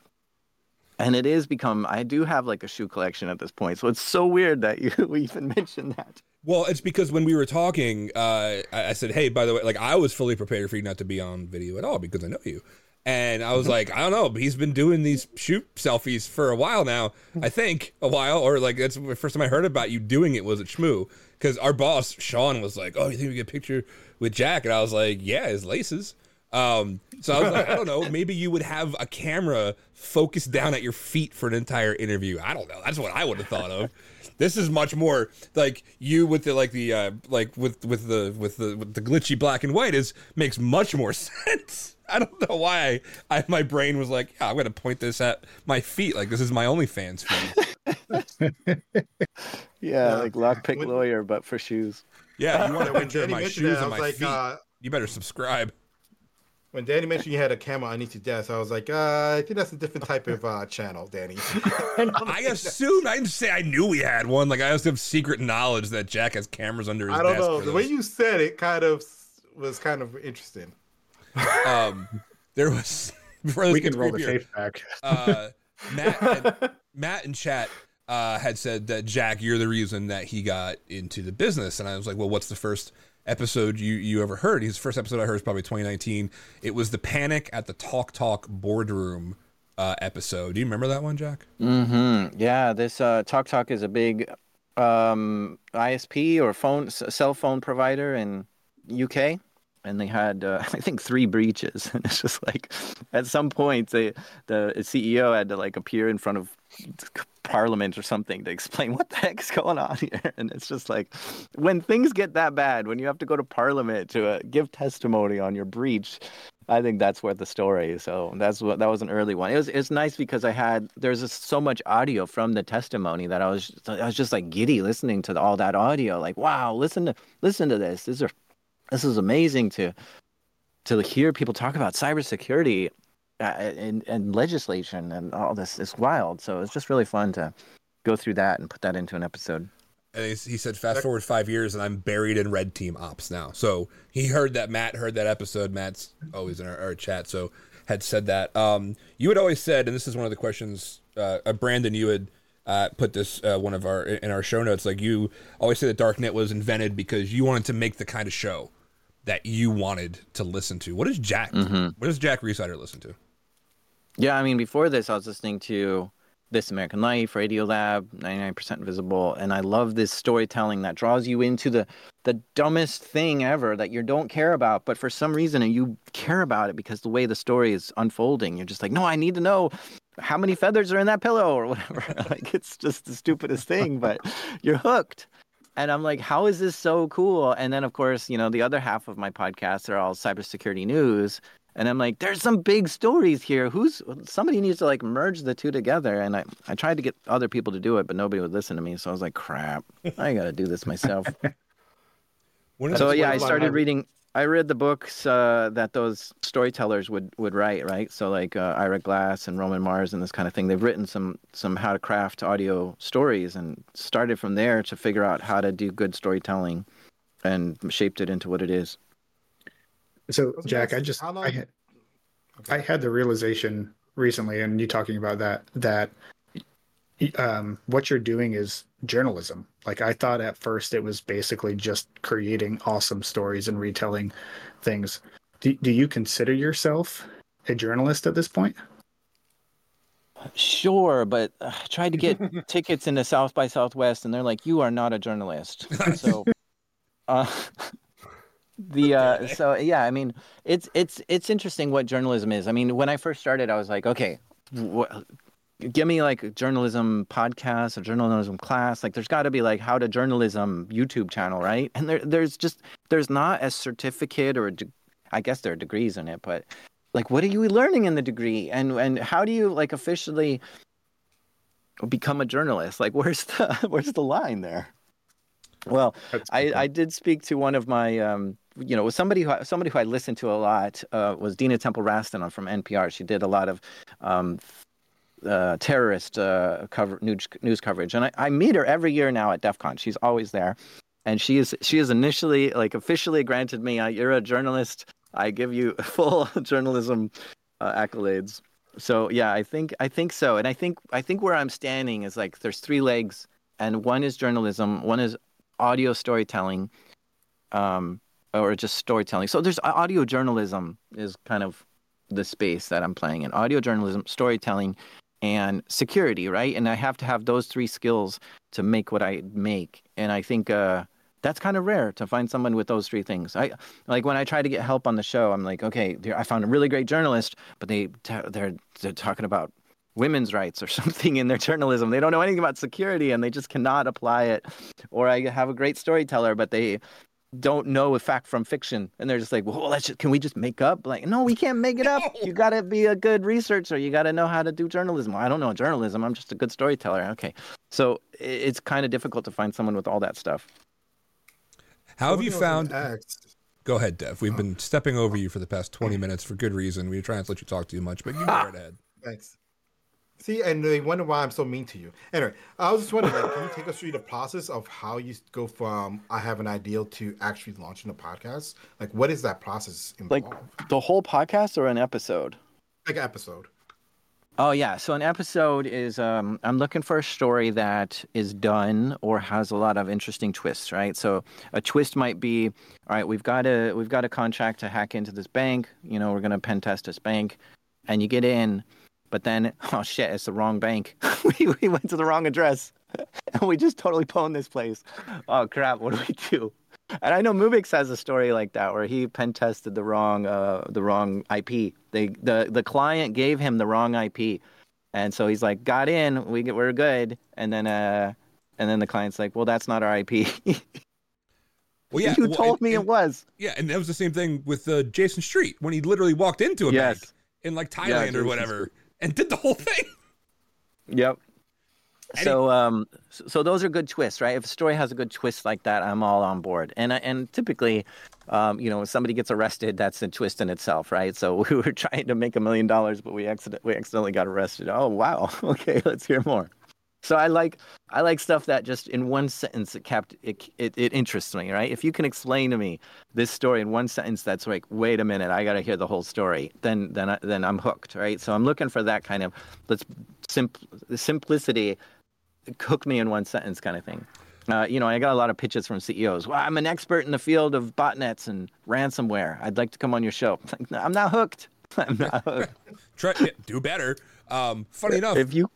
and it is become. I do have like a shoe collection at this point, so it's so weird that you (laughs) even mentioned that. Well, it's because when we were talking, uh, I, said, "Hey, by the way, like I was fully prepared for you not to be on video at all because I know you." And I was (laughs) like, I don't know, but he's been doing these shoot selfies for a while now. (laughs) I think a while, or like that's the first time I heard about you doing it was at Shmoo. Because our boss Sean was like, "Oh, you think we get a picture with Jack?" And I was like, "Yeah, his laces." Um, so I was like, I don't know, maybe you would have a camera focused down at your feet for an entire interview. I don't know. That's what I would have thought of. This is much more like you with the like the uh like with with the with the with the glitchy black and white is makes much more (laughs) sense. I don't know why I, my brain was like, yeah, I'm gonna point this at my feet. Like this is my OnlyFans feed. (laughs) Yeah, Yeah. like lockpick lawyer, but for shoes. Yeah, you want to a when picture my shoes that, I and my like, feet? uh, you better subscribe. When Danny mentioned you had a camera underneath your desk, I was like, uh, I think that's a different type of uh, channel, Danny. (laughs) I assumed I didn't say I knew we had one. Like I just have secret knowledge that Jack has cameras under his I don't desk. know. The way you said it kind of was kind of interesting. um, there was (laughs) before we can gets roll the creepier, tape back. uh, Matt, and, Matt in chat uh, had said that Jack, you're the reason that he got into the business, and I was like, well, what's the first episode you you ever heard? His first episode I heard was probably 2019. It was the Panic at the TalkTalk Boardroom uh, episode. Do you remember that one, Jack? Mm-hmm. Yeah, this uh, TalkTalk is a big um, ISP or phone cell phone provider in UK, and they had uh, (laughs) I think three breaches, (laughs) and it's just like at some point they, the CEO had to like appear in front of Parliament or something to explain what the heck's going on (laughs) here, and it's just like when things get that bad, when you have to go to Parliament to uh, give testimony on your breach. I think that's worth the story. So that's what that was an early one. It was it's nice because I had there's just so much audio from the testimony that I was I was just like giddy listening to all that audio. Like wow, listen to listen to this. This are this is amazing to to hear people talk about cybersecurity and, and legislation and all this is wild. So it's just really fun to go through that and put that into an episode. And he, he said, fast forward five years, and I'm buried in red team ops now. So he heard that Matt heard that episode. Matt's always in our, our chat, so had said that. Um, you had always said, and this is one of the questions, uh, uh, Brandon, you had uh, put this uh, one of our in our show notes. Like you always say that Darknet was invented because you wanted to make the kind of show that you wanted to listen to. What does Jack? What does Jack Rhysider listen to? Yeah, I mean, before this, I was listening to This American Life, Radiolab, 99% Invisible, and I love this storytelling that draws you into the the dumbest thing ever that you don't care about, but for some reason you care about it because the way the story is unfolding, you're just like, no, I need to know how many feathers are in that pillow or whatever. (laughs) like it's just the stupidest thing, but (laughs) you're hooked. And I'm like, how is this so cool? And then, of course, you know, the other half of my podcasts are all cybersecurity news. And I'm like, there's some big stories here. Who's somebody needs to like merge the two together? And I, I tried to get other people to do it, but nobody would listen to me. So I was like, crap, I got to do this myself. (laughs) So yeah, I started reading. I read the books uh, that those storytellers would, would write, right? So like uh, Ira Glass and Roman Mars and this kind of thing. They've written some some how to craft audio stories and started from there to figure out how to do good storytelling, and shaped it into what it is. So, was Jack, gonna I just long- I had, Okay. I had the realization recently, and you talking about that that um, what you're doing is journalism. Like I thought at first it was basically just creating awesome stories and retelling things. Do, do you consider yourself a journalist at this point? Sure, but uh, I tried to get (laughs) tickets into South by Southwest, and they're like, "You are not a journalist." (laughs) So, uh, the (laughs) uh, so yeah, I mean, it's it's it's interesting what journalism is. I mean, when I first started, I was like, okay, wh- give me like a journalism podcast, a journalism class. Like, there's got to be like how to journalism YouTube channel, right? And there there's just there's not a certificate or a de- I guess there are degrees in it, but like what are you learning in the degree and and how do you like officially become a journalist like (laughs) where's the where's the line there well i i did speak to one of my um you know was somebody who somebody who i listened to a lot uh, was Dina Temple-Raston on from npr she did a lot of um uh, terrorist uh, cover news, news coverage, and I, I meet her every year now at DEF CON. She's always there, and she is she is initially like officially granted me, uh, you're a journalist. I give you (laughs) full journalism uh, accolades. So yeah, I think I think so, and I think I think where I'm standing is like there's three legs, and one is journalism, one is audio storytelling, um, or just storytelling. So there's audio journalism is kind of the space that I'm playing in. Audio journalism, storytelling, and security, right? And I have to have those three skills to make what I make. And I think uh, that's kind of rare to find someone with those three things. I like when I try to get help on the show. I'm like, okay, I found a really great journalist, but they they're they're talking about women's rights or (laughs) something in their journalism. They don't know anything about security and they just cannot apply it. Or I have a great storyteller, but they don't know a fact from fiction and they're just like well let's just, can we just make up like no we can't make it up (laughs) you got to be a good researcher you got to know how to do journalism well, i don't know journalism i'm just a good storyteller okay so it's kind of difficult to find someone with all that stuff How have you found? Asked, Go ahead, Dev. We've been stepping over you for the past 20 minutes for good reason. We were trying to let you talk too much, but you go right ahead. Thanks. See, and they wonder why I'm so mean to you. Anyway, I was just wondering, like, can you take us through the process of how you go from I have an ideal to actually launching a podcast? Like, what is that process involved? like the whole podcast or an episode Like, an episode. Oh yeah, so an episode is um, I'm looking for a story that is done or has a lot of interesting twists, right? So a twist might be, all right, we've got a we've got a contract to hack into this bank. You know, we're gonna pen test this bank, and you get in, but then (laughs) oh shit, it's the wrong bank. (laughs) we we went to the wrong address, (laughs) and we just totally pwned this place. Oh crap, what do we do? And I know Mubix has a story like that where he pen tested the wrong uh, the wrong IP. They the the client gave him the wrong IP, and so he's like, got in, we get we're good, and then uh and then the client's like, well, that's not our IP. Well, yeah, you well, told and- me and- it was. Yeah, and that was the same thing with uh, Jayson Street when he literally walked into a Yes. bank in like Yeah, Thailand or Jayson whatever and did the whole thing. Yep. So, um, so, so those are good twists, right? If a story has a good twist like that, I'm all on board. And and typically, um, you know, when somebody gets arrested, that's a twist in itself, right? So (laughs) we were trying to make a million dollars, but we accident we accidentally got arrested. Oh wow, (laughs) okay, let's hear more. So I like I like stuff that just in one sentence it kept it, it it interests me, right? If you can explain to me this story in one sentence, that's like, wait a minute, I got to hear the whole story. Then then I, then I'm hooked, right? So I'm looking for that kind of let's simp simplicity, hook me in one sentence kind of thing. Uh, you know, I got a lot of pitches from CEOs. Well, I'm an expert in the field of botnets and ransomware. I'd like to come on your show. Like, (laughs) no, I'm not hooked. (laughs) I'm not hooked. (laughs) Try do better. Um, funny enough, if you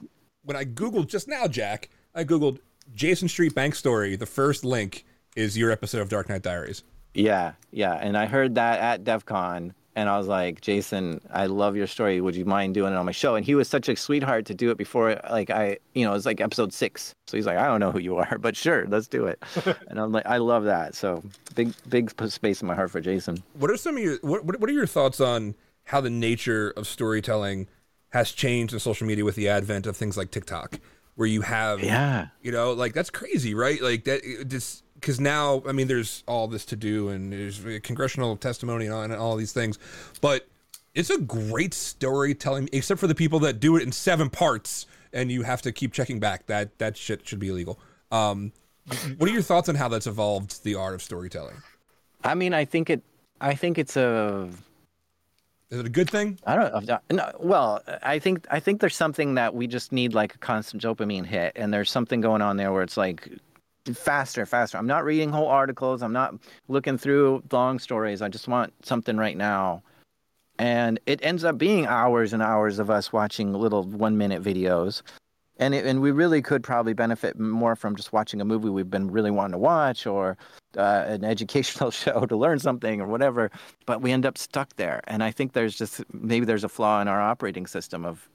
when I googled just now, Jack, I googled Jayson Street Bank Story. The first link is your episode of Darknet Diaries. Yeah, yeah. And I heard that at DEF CON and I was like, Jayson, I love your story. Would you mind doing it on my show? And he was such a sweetheart to do it before like I you know, it was like episode six. So he's like, I don't know who you are, but sure, let's do it. (laughs) and I'm like, I love that. So big big space in my heart for Jayson. What are some of your what what are your thoughts on how the nature of storytelling has changed in social media with the advent of things like TikTok, where you have Yeah. you know like that's crazy right? Like that just because now i mean there's all this to do and there's congressional testimony and all, and all these things but it's a great storytelling except for the people that do it in seven parts and you have to keep checking back. That that shit should be illegal. Um what are your thoughts on how that's evolved the art of storytelling? I mean, I think it I think it's a is it a good thing I don't know. No, well, I think I think there's something that we just need like a constant dopamine hit, and there's something going on there where it's like faster, faster. I'm not reading whole articles. I'm not looking through long stories. I just want something right now, and it ends up being hours and hours of us watching little one minute videos. And, it, and we really could probably benefit more from just watching a movie we've been really wanting to watch or uh, an (laughs) educational show to learn something or whatever but we end up stuck there. And i think there's just maybe there's a flaw in our operating system of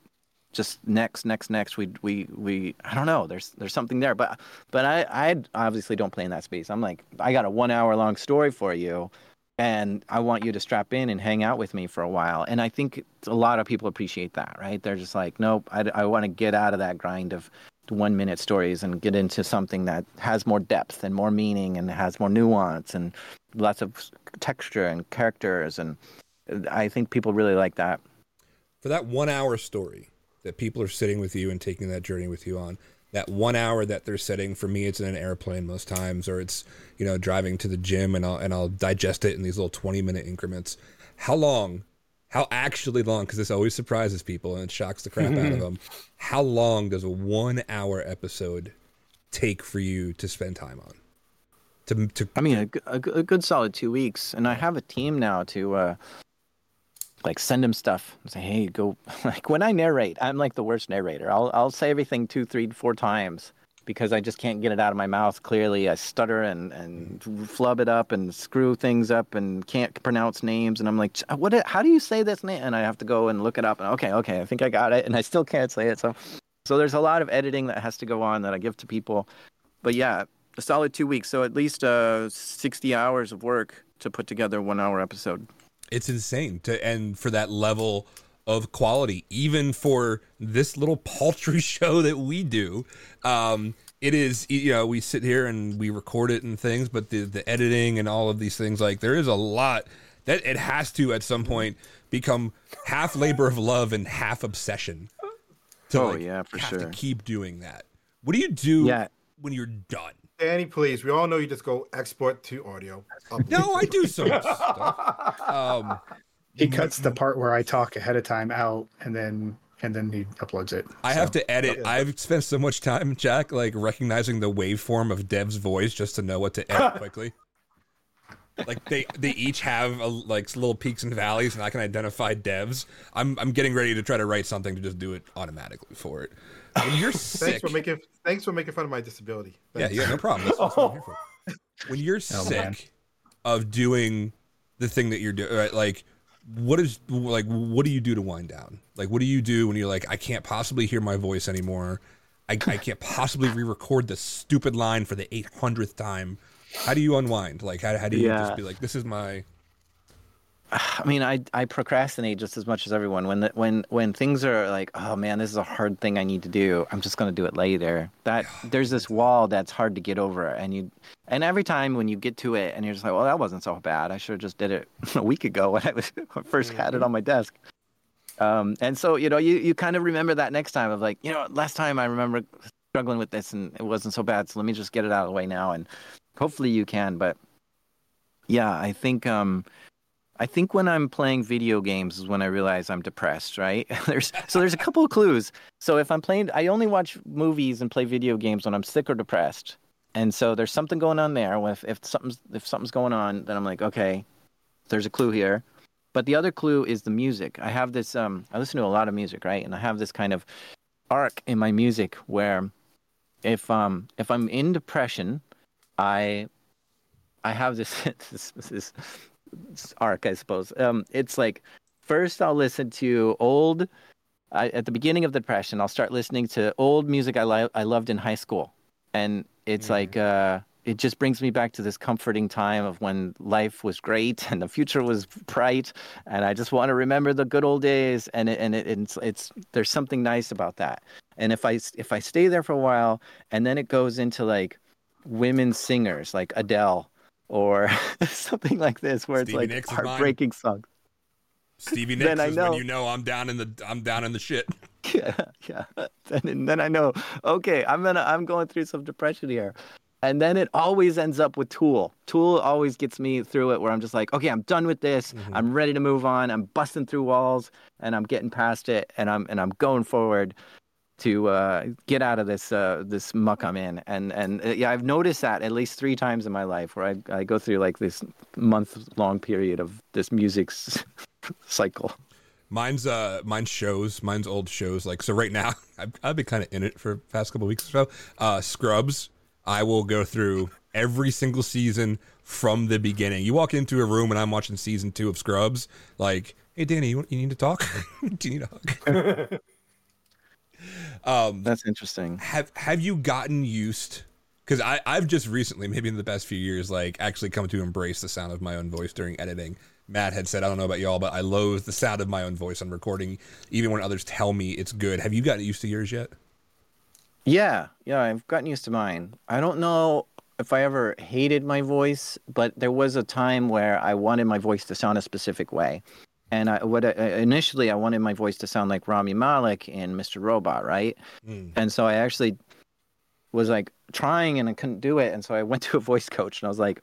just next next next we we we i don't know there's there's something there. But but i i obviously don't play in that space. I'm like i got a one hour long story for you and i want you to strap in and hang out with me for a while. And i think a lot of people appreciate that right? They're just like nope i, I want to get out of that grind of one minute stories and get into something that has more depth and more meaning and has more nuance and lots of texture and characters. And i think people really like that. For that one hour story that people are sitting with you and taking that journey with you on that one hour that they're sitting for me it's in an airplane most times or it's you know driving to the gym and I'll and I'll digest it in these little 20 minute increments. How long how actually long because this always surprises people and it shocks the crap out of them. How long does a one hour episode take for you to spend time on? To, to I mean, a good solid two weeks, and I have a team now to uh, like send him stuff. Say, hey, go. (laughs) Like when I narrate, I'm like the worst narrator. I'll I'll say everything two, three, four times because I just can't get it out of my mouth clearly. I stutter and and mm-hmm. flub it up and screw things up and can't pronounce names. And I'm like, uh, what? Uh, how do you say this name? And I have to go and look it up. And okay, okay, I think I got it, and I still can't say it. So, so there's a lot of editing that has to go on that I give to people. But yeah, a solid two weeks. So at least uh, 60 hours of work to put together a one hour episode. It's insane to and for that level of quality even for this little paltry (laughs) show that we do um it is you know we sit here and we record it and things but the the editing and all of these things like there is a lot that it has to at some point become half labor of love and half obsession to Oh, like, yeah, for have sure. to keep doing that what do you do Yeah. when you're done Danny, please. We all know you just go export to audio. upload. (laughs) no i do so (laughs) stuff um He cuts the part where I talk ahead of time out, and then and then he uploads it. I So, have to edit. I've spent so much time, Jack, like recognizing the waveform of Dev's voice just to know what to edit (laughs) quickly. like they they each have a, like little peaks and valleys, and I can identify Dev's. I'm I'm getting ready to try to write something to just do it automatically for it. When you're (laughs) sick. Thanks sick, for making thanks for making fun of my disability. yeah, Thanks. yeah, no problem. That's, that's what I'm here for. (laughs) When you're Oh, man. sick of doing the thing that you're doing, right, like what is like what do you do to wind down? Like what do you do when you're like I can't possibly hear my voice anymore? I, I can't possibly re-record this stupid line for the 800th time. How do you unwind? Like how, how do you Yeah. just be like this is my (sighs) I mean, I I procrastinate just as much as everyone. When the, when when things are like, oh man, this is a hard thing I need to do. I'm just gonna do it later. That there's this wall that's hard to get over, and you and every time when you get to it, and you're just like, well, that wasn't so bad. I should have just did it (laughs) a week ago when I was (laughs) when I 1st had it on my desk. Um, and so you know, you you kind of remember that next time of like, you know, last time I remember struggling with this and it wasn't so bad. So let me just get it out of the way now, and hopefully you can. But yeah, I think um I think when I'm playing video games is when I realize I'm depressed, right? (laughs) there's so there's a couple of clues. So if I'm playing I only watch movies and play video games when I'm sick or depressed. And so there's something going on there. If if something's if something's going on, then I'm like, okay, there's a clue here. But the other clue is the music. I have this um I listen to a lot of music, right? And I have this kind of arc in my music where if um if I'm in depression, I I have this (laughs) this, this arc, I suppose. Um, it's like first I'll listen to old. I, at the beginning of the depression, I'll start listening to old music I li- I loved in high school, and it's mm-hmm. like uh, it just brings me back to this comforting time of when life was great (laughs) and the future was bright, and I just want to remember the good old days. And it, and it, it's it's there's something nice about that. And if I if I stay there for a while, and then it goes into like women singers like Adele or (laughs) something like this where Stevie it's like Nicks heartbreaking songs. Stevie (laughs) Nicks then I know, when you know I'm down in the I'm down in the shit. (laughs) Yeah, yeah. Then then I know, okay, I'm gonna I'm going through some depression here. And then it always ends up with Tool. Tool always gets me through it where I'm just like, okay, I'm done with this. Mm-hmm. I'm ready to move on. I'm busting through walls and I'm getting past it and I'm and I'm going forward to uh, get out of this uh, this muck I'm in. And and uh, yeah, I've noticed that at least three times in my life where I I go through like this month long period of this music (laughs) cycle. Mine's uh mine's shows, mine's old shows. Like so, right now (laughs) I've, I've been kind of in it for the past couple weeks or so. Uh, Scrubs, I will go through every single season from the beginning. You walk into a room and I'm watching season two of Scrubs, like, hey Danny, you, you need to talk? (laughs) Do you need a hug? Um, That's interesting. Have Have you gotten used? Because I I've just recently, maybe in the past few years, like actually come to embrace the sound of my own voice during editing. Matt had said, I don't know about y'all, but I loathe the sound of my own voice on recording, even when others tell me it's good. Have you gotten used to yours yet? Yeah, yeah, I've gotten used to mine. I don't know if I ever hated my voice, but there was a time where I wanted my voice to sound a specific way and I, what I, initially I wanted my voice to sound like Rami Malek in Mr. Robot, right? Mm. And so I actually was like trying and I couldn't do it, and so I went (laughs) to a voice coach and I was like,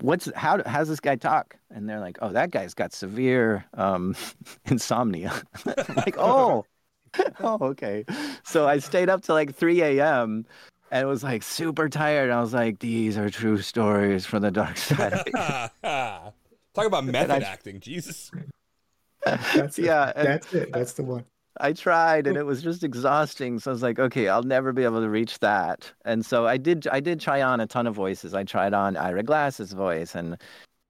"What's how how's this guy talk?" And they're like, "Oh, that guy's got severe um, (laughs) insomnia." (laughs) like, "Oh, oh, okay." So I stayed up till like 3 a.m. and was like super tired. I was like, "These are true stories from the dark side." Talk about method I, acting, Jesus. (laughs) That's yeah, that's it. That's the one. I tried and it was just exhausting. So I was like, okay, I'll never be able to reach that. And so I did. I did try on a ton of voices. I tried on Ira Glass's voice and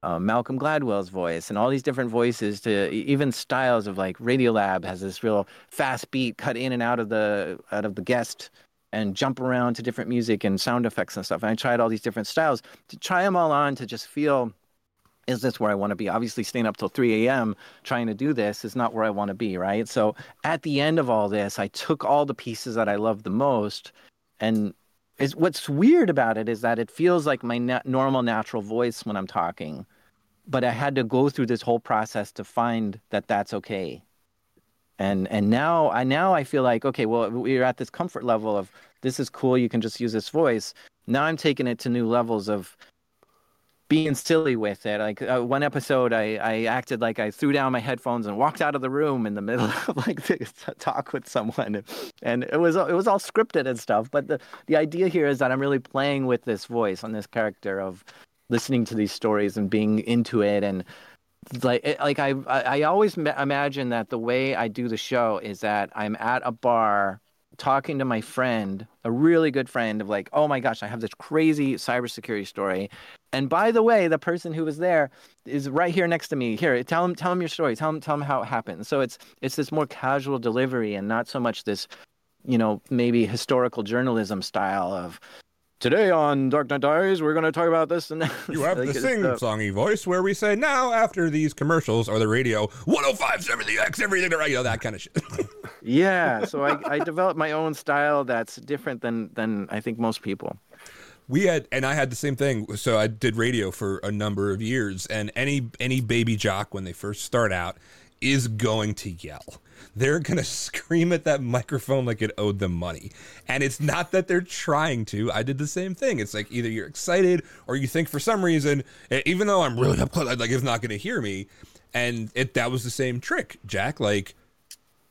uh, Malcolm Gladwell's voice and all these different voices to even styles of like Radiolab has this real fast beat cut in and out of the out of the guest and jump around to different music and sound effects and stuff. And I tried all these different styles to try them all on to just feel is this where I want to be? Obviously, staying up till 3 a.m. trying to do this is not where I want to be, right? So at the end of all this, I took all the pieces that I love the most, and is what's weird about it is that it feels like my na- normal natural voice when I'm talking, but I had to go through this whole process to find that that's okay. And and now I now I feel like okay, well we're at this comfort level of this is cool. You can just use this voice. Now I'm taking it to new levels of being silly with it. Like uh, one episode, I, I acted like I threw down my headphones and walked out of the room in the (laughs) middle of like to, talk with someone, and it was it was all scripted and stuff. But the the idea here is that I'm really playing with this voice on this character of listening to these stories and being into it and like like I I always imagine that the way I do the show is that I'm at a bar talking to my friend, a really good friend of like, oh my gosh, I have this crazy cybersecurity story. And by the way, the person who was there is right here next to me. Here, tell him, tell him your story. Tell him, tell him how it happened. So it's it's this more casual delivery and not so much this, you know, maybe historical journalism style of today on Darknet Diaries, we're going to talk about this and that. (laughs) You have the it's, sing uh, songy voice where we say now after these commercials or the radio 105 the X everything right, you know that kind of shit. (laughs) yeah, so I, I developed my own style that's different than than I think most people. we had and I had the same thing. So I did radio for a number of years, and any any baby jock when they first start out is going to yell. They're gonna (laughs) scream at that microphone like it owed them money, and it's not that they're trying to. I did the same thing. It's like either you're excited or you think for some reason, even though I'm really (laughs) up close, like it's not gonna hear me, and it that was the same trick, Jack. Like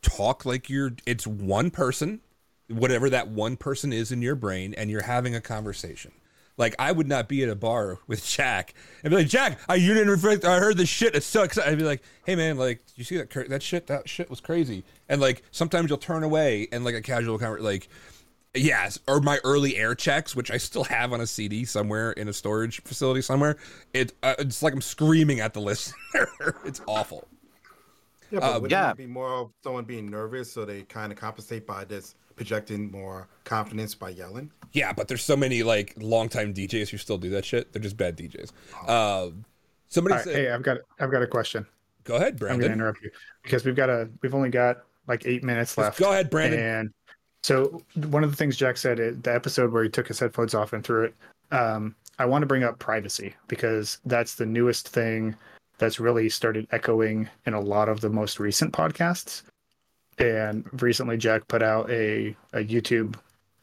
talk like you're it's one person whatever that one person is in your brain and you're having a conversation like i would not be at a bar with jack. And be like jack i you didn't reflect i heard this shit. It sucks. i'd be like hey man like you see that cra- that shit that shit was crazy. And like sometimes you'll turn away and like a casual conversation like yes or my early air checks which i still have on a cd somewhere in a storage facility somewhere. It uh, it's like i'm screaming at the (laughs) listener. It's awful. Yeah, but Uh, wouldn't yeah. it be more of someone being nervous, so they kind of compensate by just projecting more confidence by yelling? Yeah, but there's so many like longtime DJs who still do that shit. They're just bad DJs. Um, somebody All right, said, hey, I've got I've got a question. "Go ahead, Brandon. I'm going to interrupt you because we've got a we've only got like eight minutes Just left. Go ahead, Brandon. And so one of the things Jack said, it, the episode where he took his headphones off and threw it, um, I want to bring up privacy because that's the newest thing that's really started echoing in a lot of the most recent podcasts. And recently, Jack put out a, a YouTube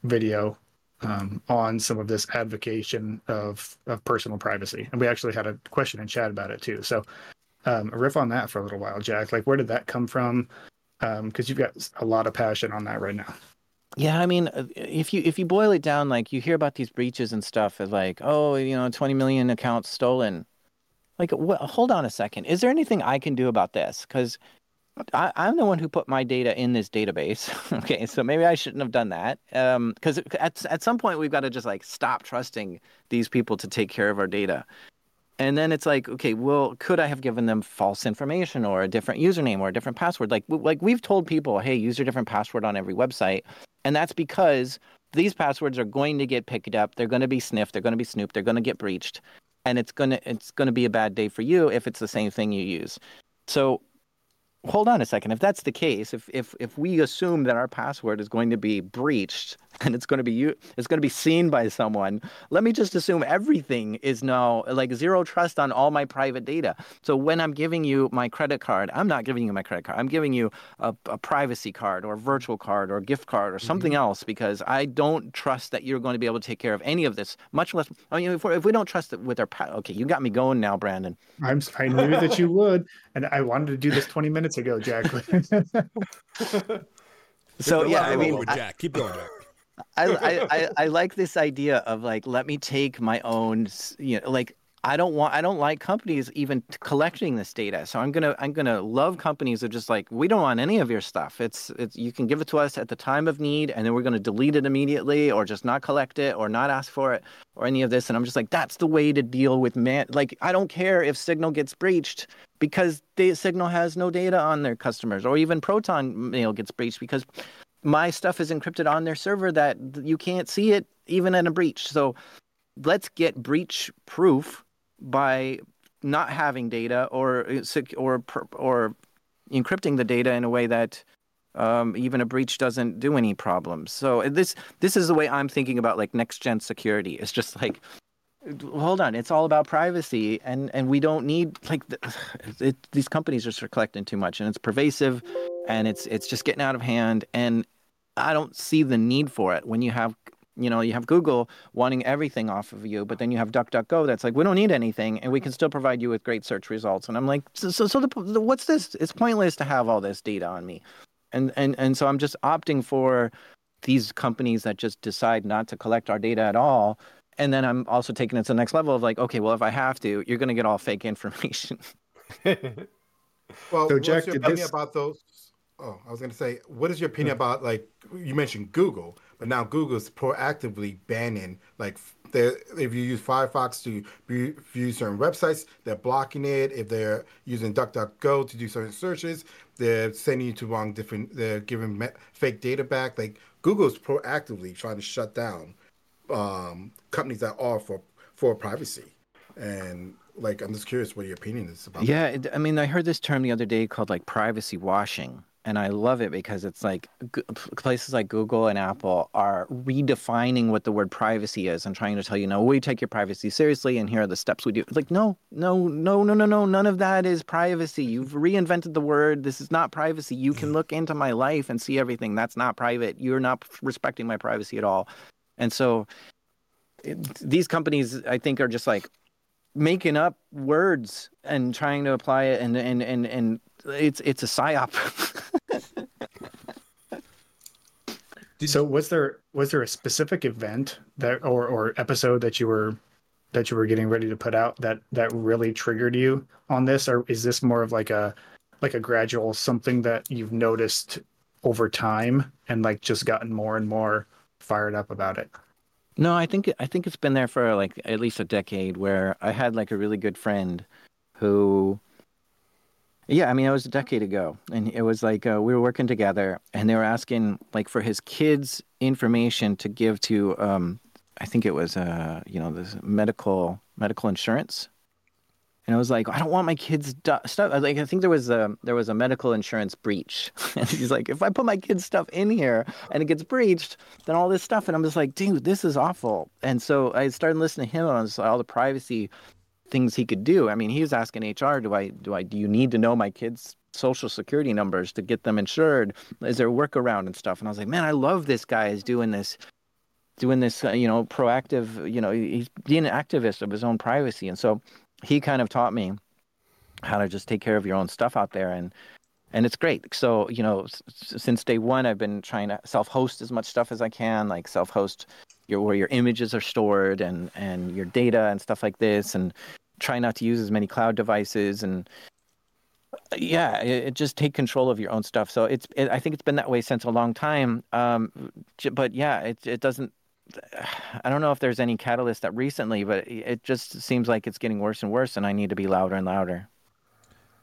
video um, on some of this advocation of, of personal privacy. And we actually had a question in chat about it too. So um, riff on that for a little while, Jack. Like, where did that come from? Because you've got a lot of passion on that right now. Yeah, I mean, uh, if you if you boil it down, like you hear about these breaches and stuff, as like, oh, you know, 20 million accounts stolen. Like, wh- hold on a second. Is there anything I can do about this? Because I'm the one who put my data in this database. (laughs) okay, so maybe I shouldn't have done that. Um, because at at some point we've got to just like stop trusting these people to take care of our data. And then it's like, okay, well, could I have given them false information or a different username or a different password? Like, like we've told people, hey, use your different password on every website, and that's because these passwords are going to get picked up. They're going to be sniffed. They're going to be snooped. They're going to get breached, and it's gonna it's to be a bad day for you if it's the same thing you use. So, hold on a second. If that's the case, if if if we assume that our password is going to be breached (laughs) and it's going to be you, it's going to be seen by someone. Let me just assume everything is now like zero trust on all my private data. So when I'm giving you my credit card, I'm not giving you my credit card. I'm giving you a, a privacy card or a virtual card or a gift card or something mm-hmm. else because I don't trust that you're going to be able to take care of any of this. Much less, I mean, if, if we don't trust it with our, pa- okay, you got me going now, Brandon. I'm, I knew that you would, and I wanted to do this 20 (laughs) minutes ago, Jack. (laughs) (laughs) So yeah, I mean, I- Jack. Keep going, Jack. I, I, I, I like this idea of like let me take my own you know like I don't want I don't like companies even collecting this data. So I'm gonna I'm gonna love companies that just like we don't want any of your stuff. It's it's you can give it to us at the time of need and then we're gonna delete it immediately or just not collect it or not ask for it or any of this. And I'm just like that's the way to deal with man. Like I don't care if Signal gets breached because the Signal has no data on their customers or even Proton Mail gets breached because my stuff is encrypted on their server that you can't see it even in a breach. So let's get breach proof by not having data or uh, or or encrypting the data in a way that um, even a breach doesn't do any problems. So this this is the way I'm thinking about like next gen security. It's just like hold on, it's all about privacy, and and we don't need like (sighs) it, these companies are just collecting too much, and it's pervasive, and it's it's just getting out of hand, and I don't see the need for it. When you have you know you have Google wanting everything off of you, but then you have DuckDuckGo that's like we don't need anything, and we can still provide you with great search results, and I'm like so so, so the, the, what's this? It's pointless to have all this data on me, and and and so I'm just opting for these companies that just decide not to collect our data at all and then I'm also taking it to the next level of like, okay, well, if I have to, you're going to get all fake information. (laughs) Well, So, what's Jack, your did opinion this- about those? Oh, I was going to say, what is your opinion about like you mentioned Google, but now Google's proactively banning like if you use Firefox to view, view certain websites, they're blocking it. If they're using DuckDuckGo to do certain searches, they're sending you to wrong different. They're giving fake data back. Like Google's proactively trying to shut down um, companies that are for for privacy. And like, I'm just curious what your opinion is about. Yeah, it- I mean, I heard this term the other day called like privacy washing, and I love it because it's like g- places like Google and Apple are redefining what the word privacy is and trying to tell you, no, we take your privacy seriously, and here are the steps we do. It's like, no, no, no, no, no, no, none of that is privacy. You've reinvented the word. This is not privacy. You can (clears throat) look into my life and see everything. That's not private. You're not respecting my privacy at all. And so, it, these companies, I think, are just like making up words and trying to apply it and and and, and it's it's a psyop. (laughs) So was there was there a specific event that or or episode that you were that you were getting ready to put out that that really triggered you on this? Or is this more of like a like a gradual something that you've noticed over time and like just gotten more and more fired up about it? no i think i think it's been there for like at least a decade where i had like a really good friend who yeah i mean it was a decade ago and it was like uh, we were working together and they were asking like for his kids information to give to um i think it was uh you know this medical medical insurance and I was like, I don't want my kids' stuff. Like, I think there was a there was a medical insurance breach, (laughs) and he's like, if I put my kids' stuff in here and it gets breached, then all this stuff, and I'm just like, dude, this is awful. And so I started listening to him on all the privacy things he could do. I mean, he was asking HR, do I do I do you need to know my kids' social security numbers to get them insured? Is there a workaround and stuff? And I was like, man, I love this guy is doing this doing this, uh, you know, proactive, you know, he's being an activist of his own privacy. And so he kind of taught me how to just take care of your own stuff out there and and it's great. So you know s- since day one i've been trying to self-host as much stuff as i can like self-host your where your images are stored and and your data and stuff like this and try not to use as many cloud devices and yeah it, it just take control of your own stuff. So it's it, i think it's been that way since a long time. Um but yeah it it doesn't (sighs) I don't know if there's any catalyst that recently, but it just seems like it's getting worse and worse, and I need to be louder and louder.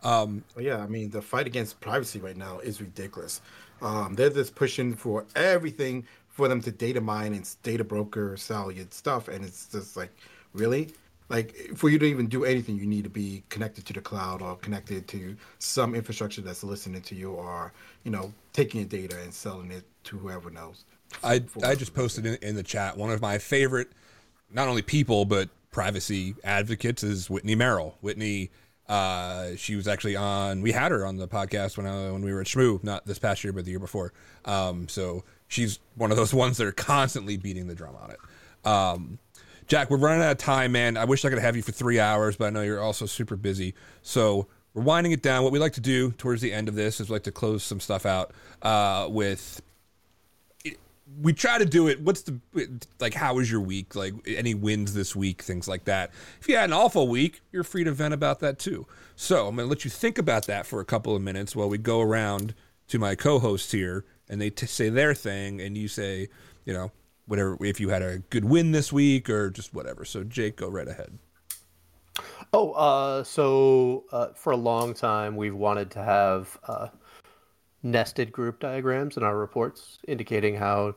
Um, yeah, I mean, the fight against privacy right now is ridiculous. Um, they're just pushing for everything for them to data mine and data broker, sell your stuff, and it's just like, really, like for you to even do anything, you need to be connected to the cloud or connected to some infrastructure that's listening to you, or you know, taking your data and selling it to whoever knows. I I just posted in, in the chat one of my favorite, not only people but privacy advocates is Whitney Merrill. Whitney, uh, she was actually on. We had her on the podcast when I, when we were at Shmoo, not this past year but the year before. Um, so she's one of those (laughs) ones that are constantly beating the drum on it. Um, Jack, we're running out of time, man. I wish I could have you for three hours, but I know you're also super busy. So we're winding it down. What we like to do towards the end of this is we like to close some stuff out uh, with we try to do it. What's the like? How was your week? Like any wins this week? Things like that. If you had an awful week, you're free to vent about that too. So I'm going to let you think about that for a couple of minutes while we go around to my co-hosts here, and they t- say their thing, and you say, you know, whatever. If you had a good win this week or just whatever. So Jake, go right ahead. Oh, uh, so uh, for a long time, we've wanted to have uh, nested group diagrams in our reports indicating how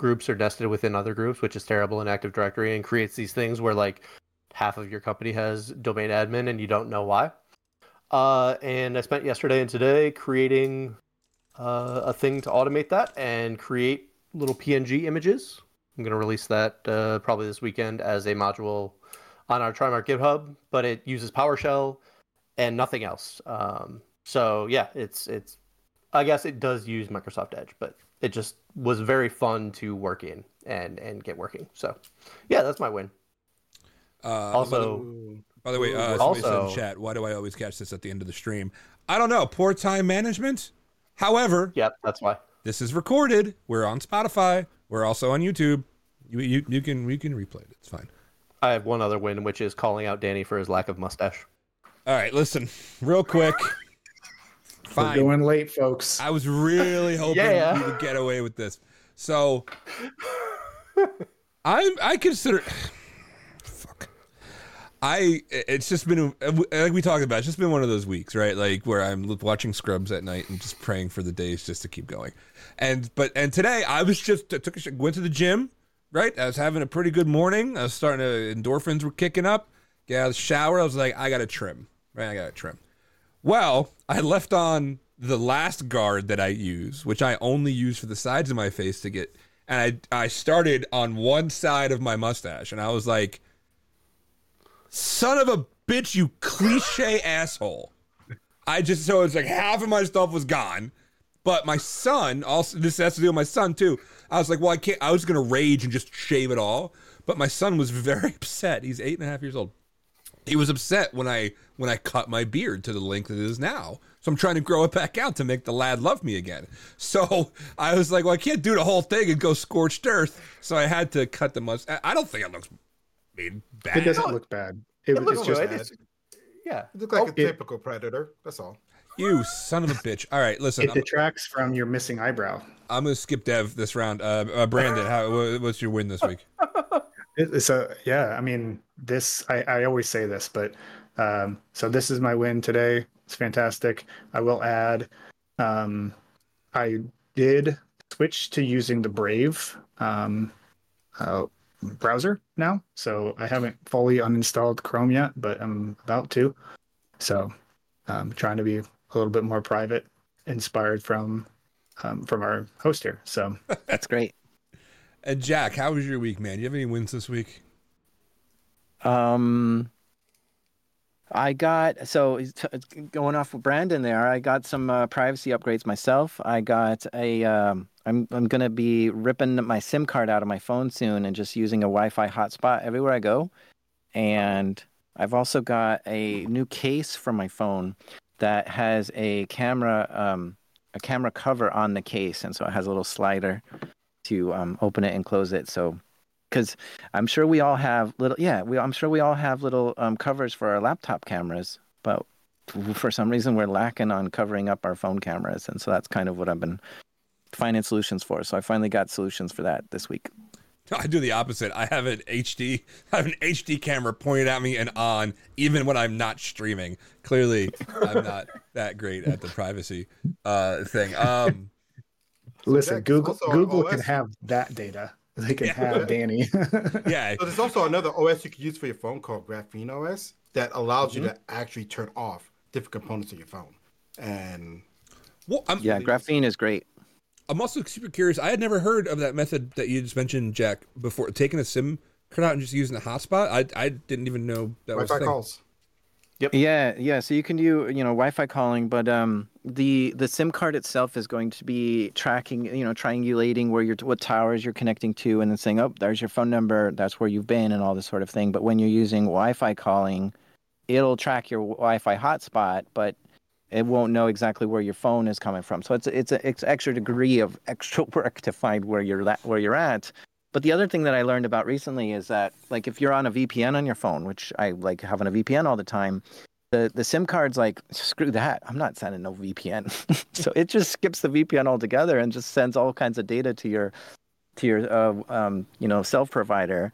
groups are nested within other groups, which is terrible in Active Directory and creates these things where like half of your company has domain admin and you don't know why. Uh, and I spent yesterday and today creating uh, a thing to automate that and create little PNG images. I'm going to release that uh, probably this weekend as a module on our Trimarc GitHub, but it uses PowerShell and nothing else. Um, so yeah, it's it's. I guess it does use Microsoft Edge, but it just was very fun to work in and and get working. So yeah, that's my win. Uh, Also, by the way, uh, Also- in chat, why do I always catch this at the end of the stream? I don't know. Poor time management. However, yep, that's why. this is recorded. We're on Spotify. We're also on YouTube. You, you, you can you can replay it. It's fine. I have one other win, which is calling out Danny for his lack of mustache. All right, listen, real quick. We're going late, folks. I was really hoping Yeah. you would get away with this. So, I I consider. Fuck. I it's just been like we talked about. It's just been one of those weeks, right? Like where I'm watching Scrubs at night and just praying for the days just to keep going. And but and today I was just I took a sh- went to the gym, right? I was having a pretty good morning. I was starting to endorphins were kicking up. Get out of the shower. I was like, I gotta trim. Right, I gotta trim. Well, I left on the last guard that I use, which I only use for the sides of my face to get and I I started on one side of my mustache and I was like son of a bitch you cliche (laughs) asshole. I just so it's like half of my stuff was gone. But my son also this has to do with my son too. I was like, well, I can't I was gonna rage and just shave it all. But my son was (laughs) very upset. He's eight and a half years old. He was upset when I when I cut my beard to the length it is now. So I'm trying to grow it back out to make the lad love me again. So (laughs) I was like, well, I can't do the whole thing and go scorched earth. So I had to cut the mustache. I don't think it looks I mean, bad. It doesn't look bad. It, It looks it's just good. bad. It's, yeah. You look like Oh, a it- typical predator. That's all. You son of a bitch. All right, listen, it I'm, detracts from your missing eyebrow. I'm gonna skip Dev this round. Uh, uh Brandon, how, what's your win this week? (laughs) A yeah. I mean, this I, I always say this, but um, so this is my win today. It's fantastic. I will add, um, I did switch to using the Brave um, uh, browser now, so I haven't fully uninstalled Chrome yet, but I'm about to. So I'm trying to be a little bit more private, inspired from um, from our host here. So (laughs) That's great. And Jack, how was your week, man? Do you have any wins this week? Um, I got so it's going off with Brandon there. I got some uh, privacy upgrades myself. I got a. Um, I'm I'm gonna be ripping my SIM card out of my phone soon and just using a Wi-Fi hotspot everywhere I go. And I've also got a new case for my phone that has a camera um, a camera cover on the case, and so it has a little slider to um, open it and close it. So because I'm sure we all have little yeah we I'm sure we all have little um, covers for our laptop cameras, but for some reason we're lacking on covering up our phone cameras, and so that's kind of what I've been finding solutions for. So I finally got solutions for that this week. I do the opposite. I have an HD, I have an HD camera pointed at me and on, even when I'm not streaming. Clearly, I'm not that great at the privacy uh, thing. Um, listen, Jack, Google also on Google can have that data. They can Yeah. have (laughs) Danny. (laughs) yeah, So there's also another OS you can use for your phone called Graphene OS that allows you mm-hmm. to actually turn off different components of your phone. And well, I'm, Yeah, graphene is great. I'm also super curious. I had never heard of that method that you just mentioned, Jack, before taking a SIM card out and just using the hotspot. I I didn't even know that was a thing. calls. Yeah, yeah. So you can do you know Wi-Fi calling, but um, the the SIM card itself is going to be tracking, you know, triangulating where you're what towers you're connecting to, and then saying, oh, there's your phone number, that's where you've been, and all this sort of thing. But when you're using Wi-Fi calling, it'll track your Wi-Fi hotspot, but it won't know exactly where your phone is coming from. So it's it's an it's extra degree of extra (laughs) work to find where you're la- where you're at. But the other thing that I learned about recently is that like if you're on a VPN on your phone, which I like having a VPN all the time, the the SIM card's like screw that. I'm not sending no VPN. (laughs) so it just skips the VPN altogether and just sends all kinds of data to your to your uh, um, you know self provider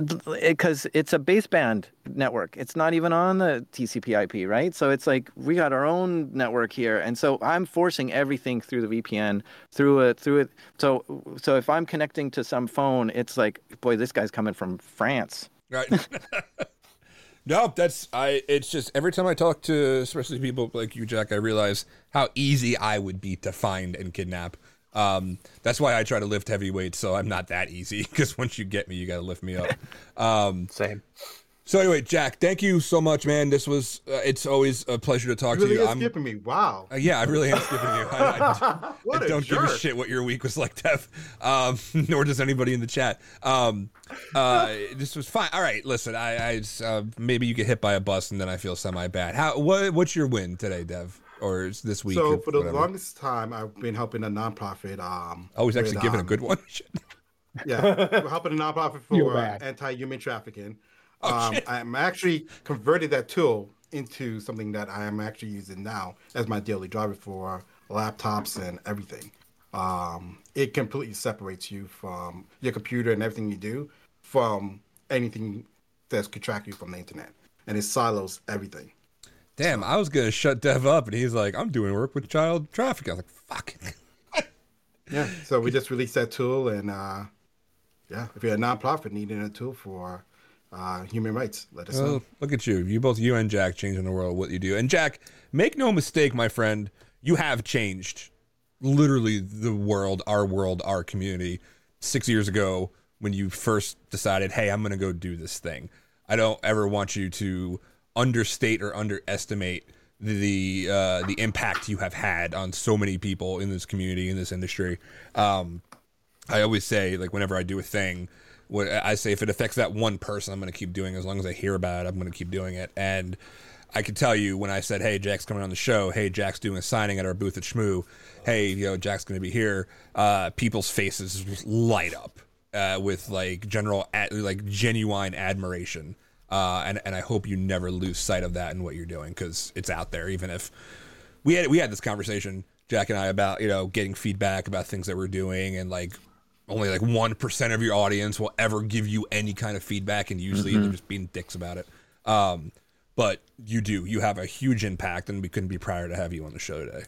because it's a baseband network. It's not even on the TCP/IP, right? So it's like we got our own network here, and so I'm forcing everything through the VPN through it through it. So so if I'm connecting to some phone, it's like, boy, this guy's coming from France. Right. (laughs) no, that's I. It's just every time I talk to, especially people like you, Jack, I realize how easy I would be to find and kidnap. Um, that's why I try to lift heavy weights, so I'm not that easy. (laughs) Because once you get me, you got to lift me up. (laughs) Um, Same. so anyway, Jack, thank you so much, man. This was. Uh, it's always a pleasure to talk You really to you. is I'm. skipping me. Wow. Uh, yeah, I really am skipping you. I, I, (laughs) what I a don't give a shit what your week was like, Dev. Um, nor does anybody in the chat. Um, uh, this was fine. All right, listen. I, I uh, maybe you get hit by a bus and then I feel semi bad. How? What? What's your win today, Dev? Or is this week? So or for the whatever? longest time, I've been helping a nonprofit. Um, oh, he's actually with, giving a um, good one. (laughs) Yeah, we're helping a nonprofit (laughs) Feel for anti-human trafficking. Oh, um. I'm actually converted that tool into something that I am actually using now as my daily driver for laptops and everything. Um, it completely separates you from your computer and everything you do from anything that's could track you from the internet, and it silos everything. Damn, I was gonna shut Dev up, and he's like, "I'm doing work with child trafficking." I was like, "Fuck." (laughs) Yeah. So we just released that tool, and uh, Yeah, if you're a nonprofit needing a tool for uh, human rights, let us Well, know. look at you. You both, you and Jack, changing the world. What you do, and Jack, make no mistake, my friend, you have changed literally the world, our world, our community. Six years ago, when you first decided, "Hey, I'm going to go do this thing," I don't ever want you to understate or underestimate the uh, the impact you have had on so many people in this community in this industry. Um, I always say, like, whenever I do a thing, what I say, if it affects that one person, I'm going to keep doing it. As long as I hear about it, I'm going to keep doing it. And I can tell you when I said, hey, Jack's coming on the show. Hey, Jack's doing a signing at our booth at Shmoo. Hey, you know, Jack's going to be here. Uh, people's faces light up uh, with like general, ad- like genuine admiration. Uh, and, and I hope you never lose sight of that in what you're doing because it's out there, even if we had we had this conversation Jack and I about you know getting feedback about things that we're doing and like only like one percent of your audience will ever give you any kind of feedback and usually they're just being dicks about it. Um, but you do you have a huge impact and we couldn't be prouder to have you on the show today.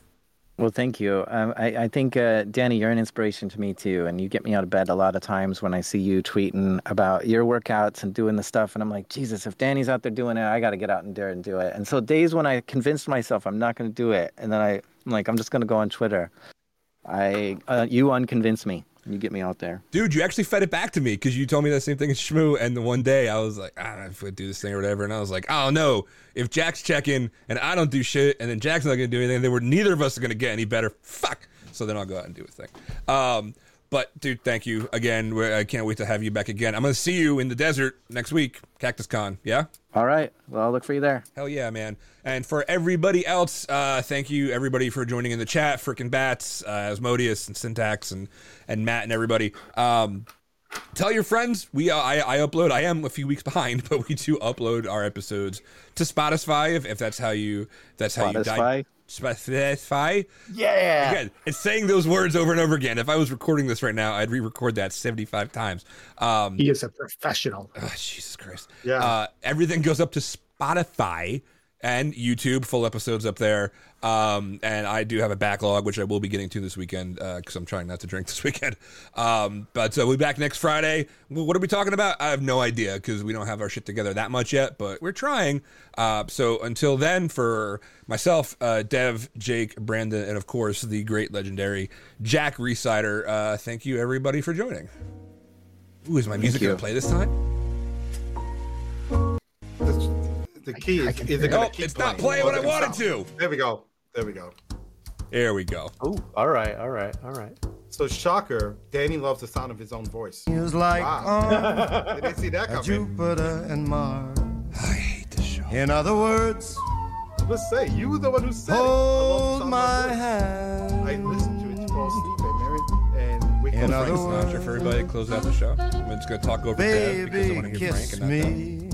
Well, thank you. Um, I, I think, uh, Danny, you're an inspiration to me too. And you get me out of bed a lot of times when I see you tweeting about your workouts and doing the stuff. And I'm like, Jesus, if Danny's out there doing it, I got to get out and dare and do it. And so, days when I convinced myself I'm not going to do it, and then I, I'm like, I'm just going to go on Twitter, I, uh, you unconvince me. You get me out there. Dude, you actually fed it back to me because you told me that same thing as Shmoo. And the one day I was like, I don't know if we do this thing or whatever. And I was like, oh no, if Jack's checking and I don't do shit and then Jack's not going to do anything, then we're neither of us are going to get any better. Fuck. So then I'll go out and do a thing. Um, but dude, thank you again. I can't wait to have you back again. I'm going to see you in the desert next week, Cactus Con. Yeah? All right. Well, I'll look for you there. Hell yeah, man. And for everybody else, uh, thank you everybody for joining in the chat. Frickin' Bats, uh, Asmodeus and Syntax and, and Matt and everybody. Um, tell your friends. We uh, I, I upload. I am a few weeks (laughs) behind, but we do upload our episodes to Spotify if, if that's how you that's how you Spotify? Spotify. Yeah. Again, it's saying those words over and over again. If I was recording this right now, I'd re-record that seventy-five times. Um, He is a professional. Oh, Jesus Christ. Yeah. Uh, everything goes up to Spotify and YouTube, full episodes up there. Um, and I do have a backlog, which I will be getting to this weekend because I'm trying not to drink (laughs) this weekend. Um, but uh, we'll be back next Friday. What are we talking about? I have no idea because we don't have our shit together that much yet, but we're trying. Uh, so until then, for myself, uh, Dev, Jake, Brandon, and of course the great legendary Jack Rhysider, uh, thank you everybody for joining. Ooh, is my music going to play this time? The key is, is it going to keep it's not playing? playing what I is it gonna wanted to. There we go. There we go. There we go. Ooh, all right, all right, all right. So shocker, Danny loves the sound of his own voice. Feels like Wow. on (laughs) Didn't see that coming. Jupiter and Mars. I hate this show. In other words, Let's say you were the one who said it. Hold the my of voice. I hand. listen to it to fall asleep at Mary and wake In up. other Frank Sinatra for everybody to close out the show. I'm just going to talk over Dev because I want to hear Frank kiss and not Dev. me.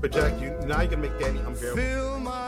But Jack, you now you're gonna make Danny unbearable.